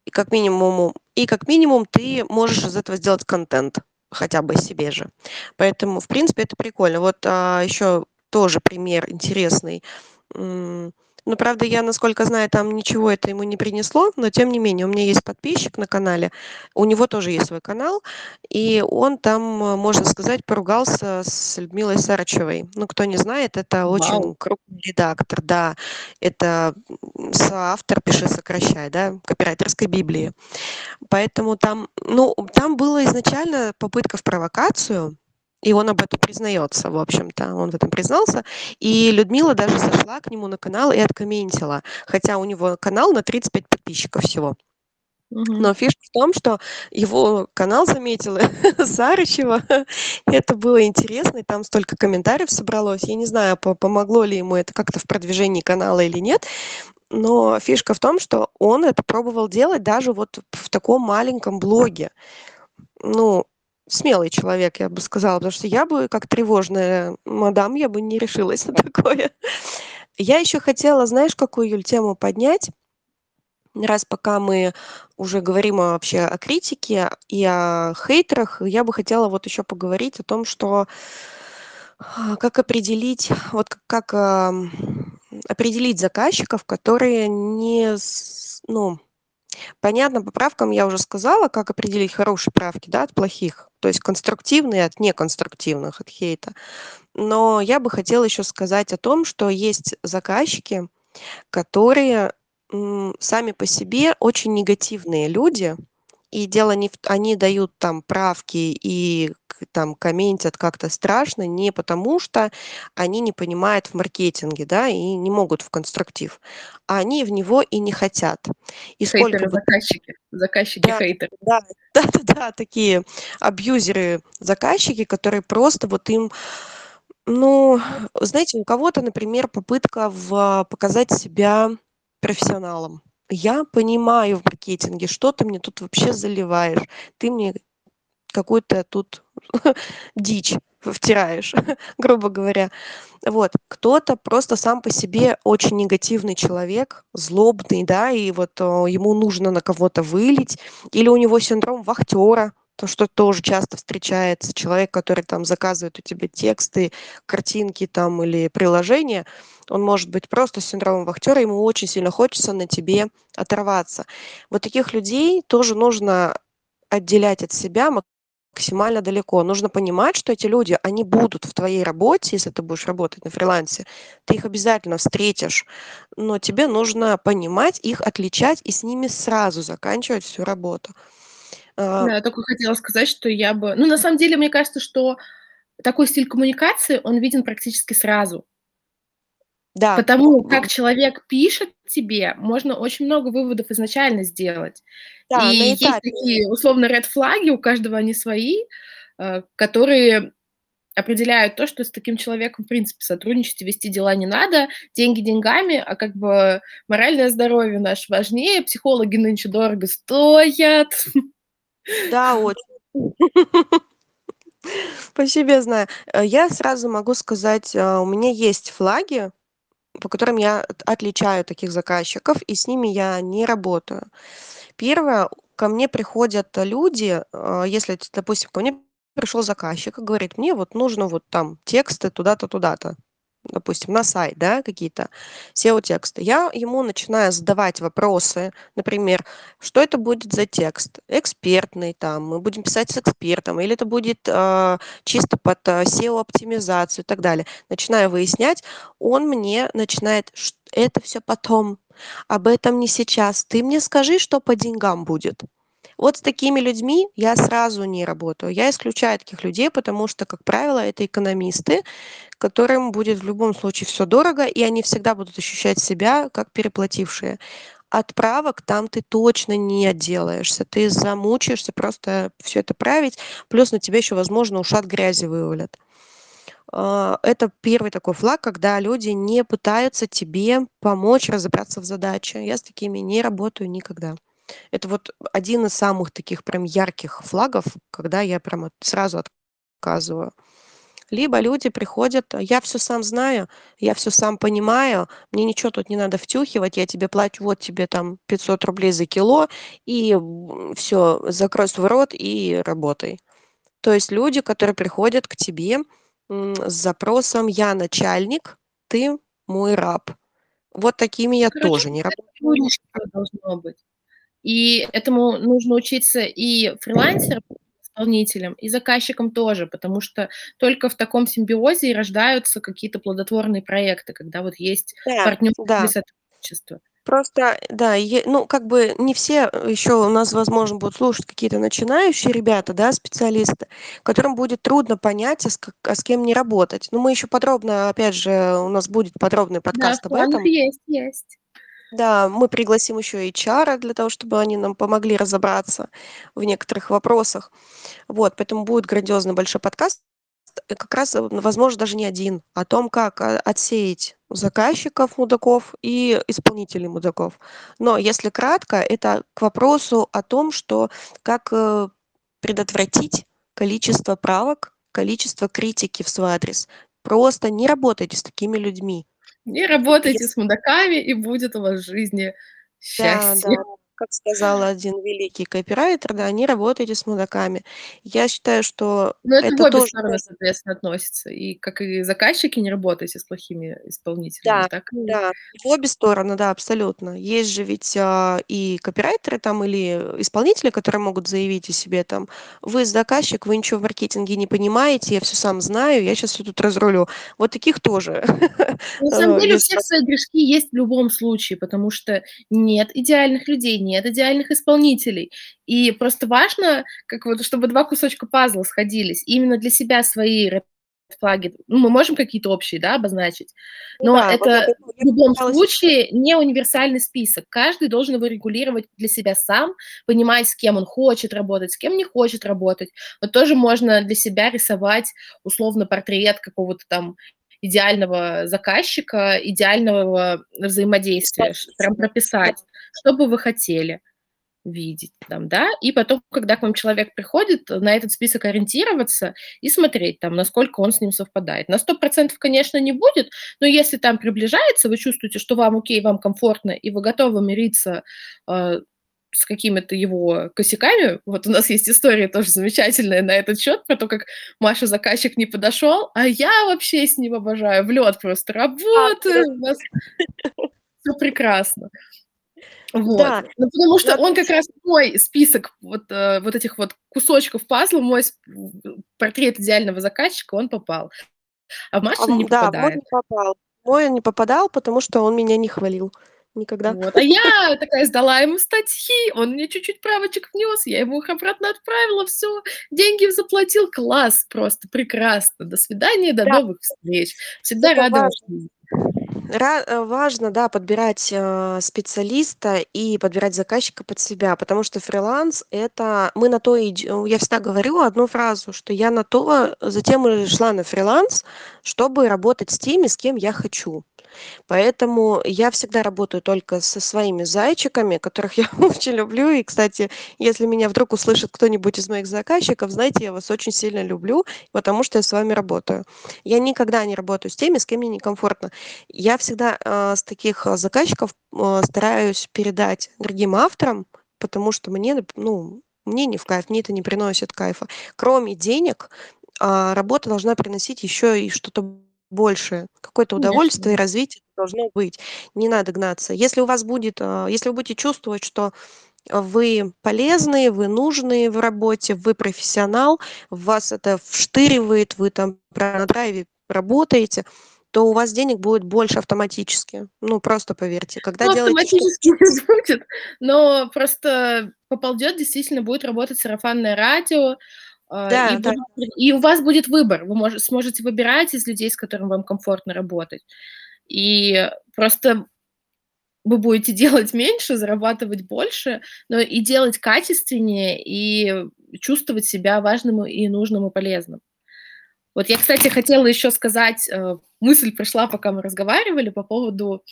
и как минимум и как минимум ты можешь из этого сделать контент хотя бы себе же. Поэтому, в принципе, это прикольно. Вот, а, еще тоже пример интересный. Ну, правда, я, насколько знаю, там ничего это ему не принесло, но тем не менее, у меня есть подписчик на канале, у него тоже есть свой канал, и он там, можно сказать, поругался с Людмилой Сарычевой. Ну, кто не знает, это очень Вау. крупный редактор, да, это соавтор «Пиши, сокращай», да, копирайтерской Библии. Поэтому там, ну, там была изначально попытка в провокацию, и он об этом признается, в общем-то, он в этом признался. И Людмила даже зашла к нему на канал и откомментила, хотя у него канал на 35 подписчиков всего. Но фишка в том, что его канал заметила Сарычева. Это было интересно, и там столько комментариев собралось. Я не знаю, по- помогло ли ему это как-то в продвижении канала или нет, но фишка в том, что он это пробовал делать даже вот в таком маленьком блоге. Ну, смелый человек, я бы сказала, потому что я бы, как тревожная мадам, я бы не решилась на такое. Я еще хотела, знаешь, какую, Юль, тему поднять? Раз пока мы уже говорим вообще о критике и о хейтерах, я бы хотела вот еще поговорить о том, что а, как определить, вот как ам, определить заказчиков, которые не, ну, Понятно, по правкам я уже сказала, как определить хорошие правки, да, от плохих, то есть конструктивные от неконструктивных, от хейта. Но я бы хотела еще сказать о том, что есть заказчики, которые сами по себе очень негативные люди, и дело не в они дают там правки и там комментят как-то страшно не потому, что они не понимают в маркетинге, да, и не могут в конструктив, а они в него и не хотят. И сколько бы Хейтеры-заказчики. да, Заказчики-хейтеры. да, да-да-да, такие абьюзеры, заказчики, которые просто вот им, ну, знаете, у кого-то, например, попытка в показать себя профессионалом. Я понимаю в маркетинге, что ты мне тут вообще заливаешь. Ты мне какую-то тут дичь втираешь, грубо говоря. Вот. Кто-то просто сам по себе очень негативный человек, злобный, да, и вот э, ему нужно на кого-то вылить, или у него синдром вахтера, то, что тоже часто встречается, человек, который там заказывает у тебя тексты, картинки там или приложения, он может быть просто с синдромом вахтера, ему очень сильно хочется на тебе оторваться. Вот таких людей тоже нужно отделять от себя максимально далеко. Нужно понимать, что эти люди, они будут в твоей работе, если ты будешь работать на фрилансе, ты их обязательно встретишь, но тебе нужно понимать их, отличать и с ними сразу заканчивать всю работу. А, Да, я только хотела сказать, что я бы ну, на самом деле, мне кажется, что такой стиль коммуникации, он виден практически сразу. да, Потому как человек пишет тебе, можно очень много выводов изначально сделать. да, на И есть такие, условно, ред-флаги, у каждого они свои, э, которые определяют то, что с таким человеком, в принципе, сотрудничать и вести дела не надо. Деньги деньгами, а как бы моральное здоровье наше важнее. Психологи нынче дорого стоят. Да, очень. По себе знаю. Э, Я сразу могу сказать, а, у меня есть флаги, по которым я от- отличаю таких заказчиков, и с ними я не работаю. Первое, ко мне приходят люди, а, если, допустим, ко мне пришел заказчик и говорит, мне вот нужно вот там тексты туда-то, туда-то, допустим, на сайт, да, какие-то SEO-тексты. Я ему начинаю задавать вопросы, например, что это будет за текст? Экспертный там, мы будем писать с экспертом, или это будет а, чисто под а, SEO-оптимизацию и так далее. Начинаю выяснять, он мне начинает, «Ш- это все потом, об этом не сейчас. Ты мне скажи, что по деньгам будет. Вот с такими людьми я сразу не работаю. Я исключаю таких людей, потому что, как правило, это экономисты, которым будет в любом случае все дорого, и они всегда будут ощущать себя как переплатившие. Отправок там ты точно не отделаешься. Ты замучаешься просто все это править. Плюс на тебя еще, возможно, ушат грязи вывалят. А, Это первый такой флаг, когда люди не пытаются тебе помочь разобраться в задаче. Я с такими не работаю никогда. Это вот один из самых таких прям ярких флагов, когда я прям сразу отказываю. Либо люди приходят: "Я всё сам знаю, я всё сам понимаю, мне ничего тут не надо втюхивать, я тебе плачу, вот тебе там 500 рублей за кило, и, м, всё, закрой свой рот и работай". То есть люди, которые приходят к тебе, с запросом: "Я начальник, ты мой раб". Вот такими я Короче, тоже не работаю. должно быть. И этому нужно учиться и фрилансерам, исполнительам, и заказчикам тоже, потому что только в таком симбиозе и рождаются какие-то плодотворные проекты, когда вот есть Да, партнерство да. сотрудничество. Просто, да, ну, как бы не все, э, ещё у нас, возможно, будут слушать какие-то начинающие ребята, да, специалисты, которым будет трудно понять, а с а с кем мне работать. Но мы ещё подробно, опять же, у нас будет подробный Да, подкаст об планах этом. есть, есть. Да, мы пригласим ещё эйчара для того, чтобы они нам помогли разобраться в некоторых вопросах. Вот, поэтому будет грандиозный большой подкаст, как раз, э, возможно, даже не 1, о том, как, а, отсеять заказчиков-мудаков и исполнителей-мудаков. Но если кратко, это к вопросу о том, что как, э, предотвратить количество правок, количество критики в свой адрес. Просто не работайте с такими людьми. Не работайте Ес с мудаками, и будет у вас в жизни Да, да, счастье. Как сказал один великий копирайтер, да: "Не работайте с мудаками". Я считаю, что Но это в это обе тоже стороны, соответственно, относится. И как и заказчики, не работайте с плохими исполнителями, Да, так да, в обе стороны, да, абсолютно. Есть же ведь, а, и копирайтеры там или исполнители, которые могут заявить о себе там: "Вы заказчик, вы ничего в маркетинге не понимаете, я всё сам знаю, я щас всё тут разрулю". Вот таких тоже, На самом э, деле у всех свои грешки есть в любом случае, потому что нет идеальных людей, нет идеальных исполнителей. И просто важно, как вот чтобы 2 кусочка пазла сходились. Именно для себя свои флаги, ну, мы можем какие-то общие, да, обозначить, Ну но да, вот это этом я в любом пыталась и случае не универсальный список. Каждый должен его регулировать для себя сам, понимать, с кем он хочет работать, с кем не хочет работать. Вот тоже можно для себя рисовать условно портрет какого-то там идеального заказчика, идеального взаимодействия, прям прописать, что бы вы хотели видеть там, да. И потом, когда к вам человек приходит, на этот список ориентироваться и смотреть там, насколько он с ним совпадает. На 100 %, конечно, не будет, но если там приближается, вы чувствуете, что вам окей, вам комфортно, и вы готовы мириться, а, с какими-то его косяками. Вот у нас есть история тоже замечательная на этот счет, про то, как Маше заказчик не подошел, а я вообще с ним обожаю, в лёд просто работаю, у нас всё прекрасно. Вот. Да, Ну, потому что он как раз мой список вот, э, вот этих вот кусочков пазла, мой портрет идеального заказчика, он попал, а в А, не да, в мой попадает. не попал. Мой не попадал, потому что он меня не хвалил никогда. Вот, а я такая сдала ему статьи, он мне чуть-чуть правочек внес, я ему их обратно отправила, всё, деньги заплатил. Класс, просто прекрасно. До свидания, до Да. новых встреч. Всегда Это рада важно. э, важно, да, подбирать, а, специалиста и подбирать заказчика под себя, потому что фриланс- это мы на то и идё я всегда говорю одну фразу, что я на то затем и шла на фриланс, чтобы работать с теми, с кем я хочу. Поэтому я всегда работаю только со своими зайчиками, которых я очень люблю. И, кстати, если меня вдруг услышит кто-нибудь из моих заказчиков, знайте, я вас очень сильно люблю, потому что я с вами работаю. Я никогда не работаю с теми, с кем мне некомфортно. Я всегда, а, с таких, а, заказчиков, а, стараюсь передать другим авторам, потому что мне, ну, мне не в кайф, мне это не приносит кайфа. Кроме денег, а, работа должна приносить ещё и что-то большее, какое-то удовольствие и Конечно. развитие должно быть. Не надо гнаться. Если у вас будет, а, если вы будете чувствовать, что вы полезные, вы нужные в работе, вы профессионал, вас это вштыривает, вы там на драйве работаете, то у вас денег будет больше автоматически. Ну, просто поверьте. Когда Ну, делаете автоматически не будет, но просто поползёт, действительно будет работать сарафанное радио, и Да, да. будут и у вас будет выбор. Вы може сможете выбирать из людей, с которыми вам комфортно работать. И просто вы будете делать меньше, зарабатывать больше, но и делать качественнее, и чувствовать себя важным, и нужным, и полезным. Вот я, кстати, хотела ещё сказать, э, мысль пришла, пока мы разговаривали, по поводу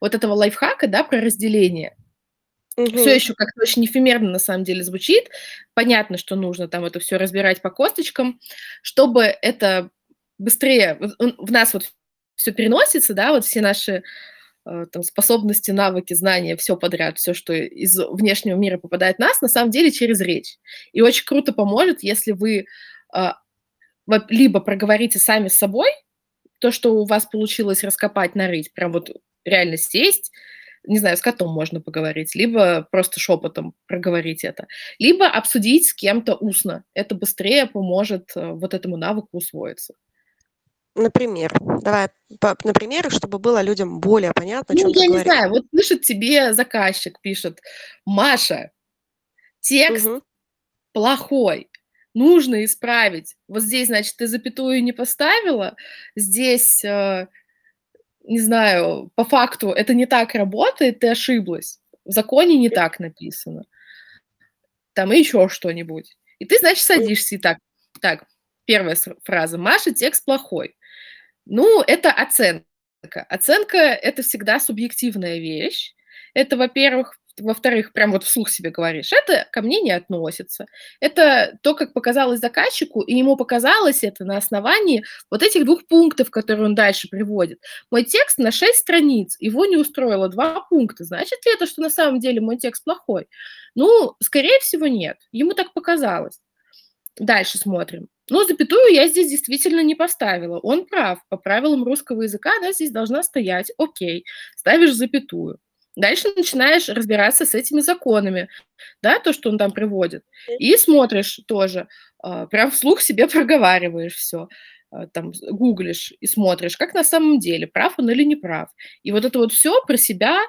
вот этого лайфхака, да, про разделение. Всё Мгм. ещё как-то очень эфемерно на самом деле звучит. Понятно, что нужно там это всё разбирать по косточкам, чтобы это быстрее в нас вот всё переносится, да, вот все наши, э, там способности, навыки, знания, всё подряд, всё, что из внешнего мира попадает в нас, на самом деле через речь. И очень круто поможет, если вы, а, либо проговорите сами с собой то, что у вас получилось раскопать, нарыть, прям вот реально сесть, не знаю, с котом можно поговорить, либо просто шепотом проговорить это, либо обсудить с кем-то устно. Это быстрее поможет, э, вот этому навыку усвоиться. Например, давай на примерах, чтобы было людям более понятно, Ну, ты я не говоришь. знаю, вот пишет тебе заказчик, пишет: "Маша, текст Мгм. плохой, нужно исправить. Вот здесь, значит, ты запятую не поставила, здесь, э, не знаю, по факту это не так работает, ты ошиблась, в законе не так написано". Там и ещё что-нибудь. И ты, значит, М. садишься и так: "Так, 1 с фраза: Маша, текст плохой". Ну, это оценка. Оценка- это всегда субъективная вещь. Это, во-первых. Во-вторых, прям вот вслух себе говоришь: "Это ко мне не относится". Это то, как показалось заказчику, и ему показалось это на основании вот этих 2 пунктов, которые он дальше приводит. Мой текст на 6 страниц, его не устроило 2 пункта. Значит ли это, что на самом деле мой текст плохой? Ну, скорее всего, нет. Ему так показалось. Дальше смотрим. Ну, запятую я здесь действительно не поставила. Он прав. По правилам русского языка она здесь должна стоять. Окей. Ставишь запятую. Дальше начинаешь разбираться с этими законами, да, то, что он там приводит. И смотришь тоже, а, прям вслух себе проговариваешь всё. А, там гуглишь и смотришь, как на самом деле, прав он или не прав. И вот это вот всё про себя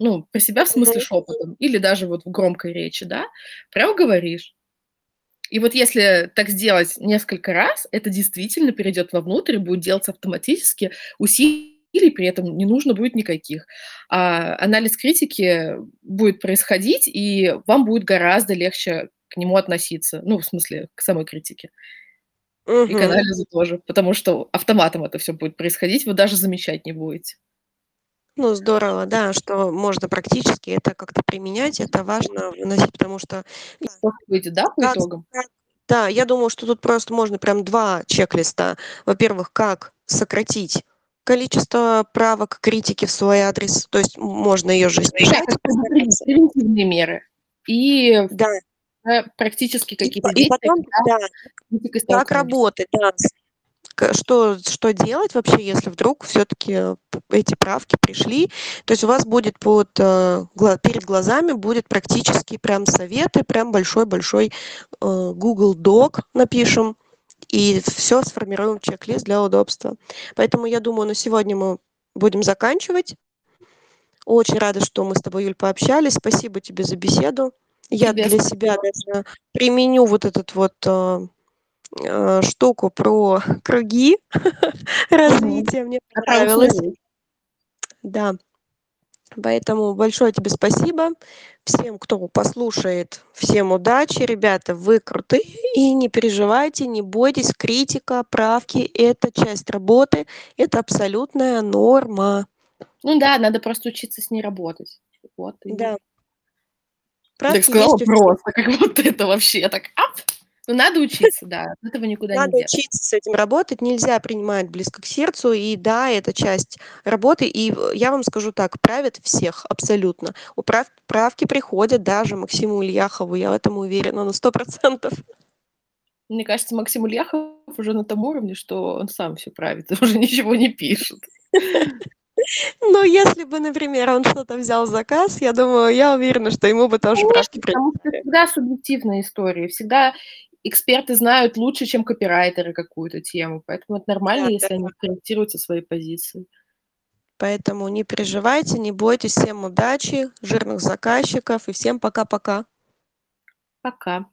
ну, про себя, в смысле, шепотом или даже вот в громкой речи, да, прям говоришь. И вот если так сделать несколько раз, это действительно перейдет вовнутрь и будет делаться автоматически, усилий при этом не нужно будет никаких. А анализ критики будет происходить, и вам будет гораздо легче к нему относиться. Ну, в смысле, к самой критике. И к анализу тоже, потому что автоматом это всё будет происходить, вы даже замечать не будете. Ну, здорово, да, что можно практически это как-то применять. Это важно выносить, потому что Выйдет, да, по как итогам? Да, я думаю, что тут просто можно прям 2 чек-листа. Во-первых, как сократить количество правок, критики в свой адрес. То есть можно её же и постараться. превентивные меры. И, Да. э, практически И какие-то и действия, потом, да, как работать, да, что что делать вообще, если вдруг всё-таки п эти правки пришли. То есть у вас будет под, э, перед глазами будет практические прям советы, прям большой-большой, э, Google Doc напишем и всё сформируем чек-лист для удобства. Поэтому я думаю, на сегодня мы будем заканчивать. Очень рада, что мы с тобой, Юль, пообщались. Спасибо тебе за беседу. Я Тебе для себя даже применю вот этот вот, э, э, штуку про круги развития. Мне А понравилось. Да. Поэтому большое тебе спасибо. Всем, кто послушает, всем удачи. Ребята, вы крутые, и не переживайте, не бойтесь. Критика, правки- это часть работы, это абсолютная норма. Ну да, надо просто учиться с ней работать. Вот и Да. Ты так Правки сказала просто, как будто это вообще так ап! Ну, надо учиться, да, от этого никуда не Надо учиться с этим работать, нельзя принимать близко к сердцу. И да, это часть работы. И я вам скажу так: правят всех абсолютно. У прав правки приходят даже Максиму Ильяхову, я в этом уверена на 100 %. Мне кажется, Максим Ильяхов уже на том уровне, что он сам всё правит уже ничего не пишет. Ну, если бы, например, он что-то взял в заказ, я думаю, я уверена, что ему бы тоже правки Конечно, потому что всегда субъективная история. Всегда эксперты знают лучше, чем копирайтеры какую-то тему. Поэтому это нормально, если Да-да-да. они корректируют со своей позиции. Поэтому не переживайте, не бойтесь. Всем удачи, жирных заказчиков и всем пока-пока. Пока.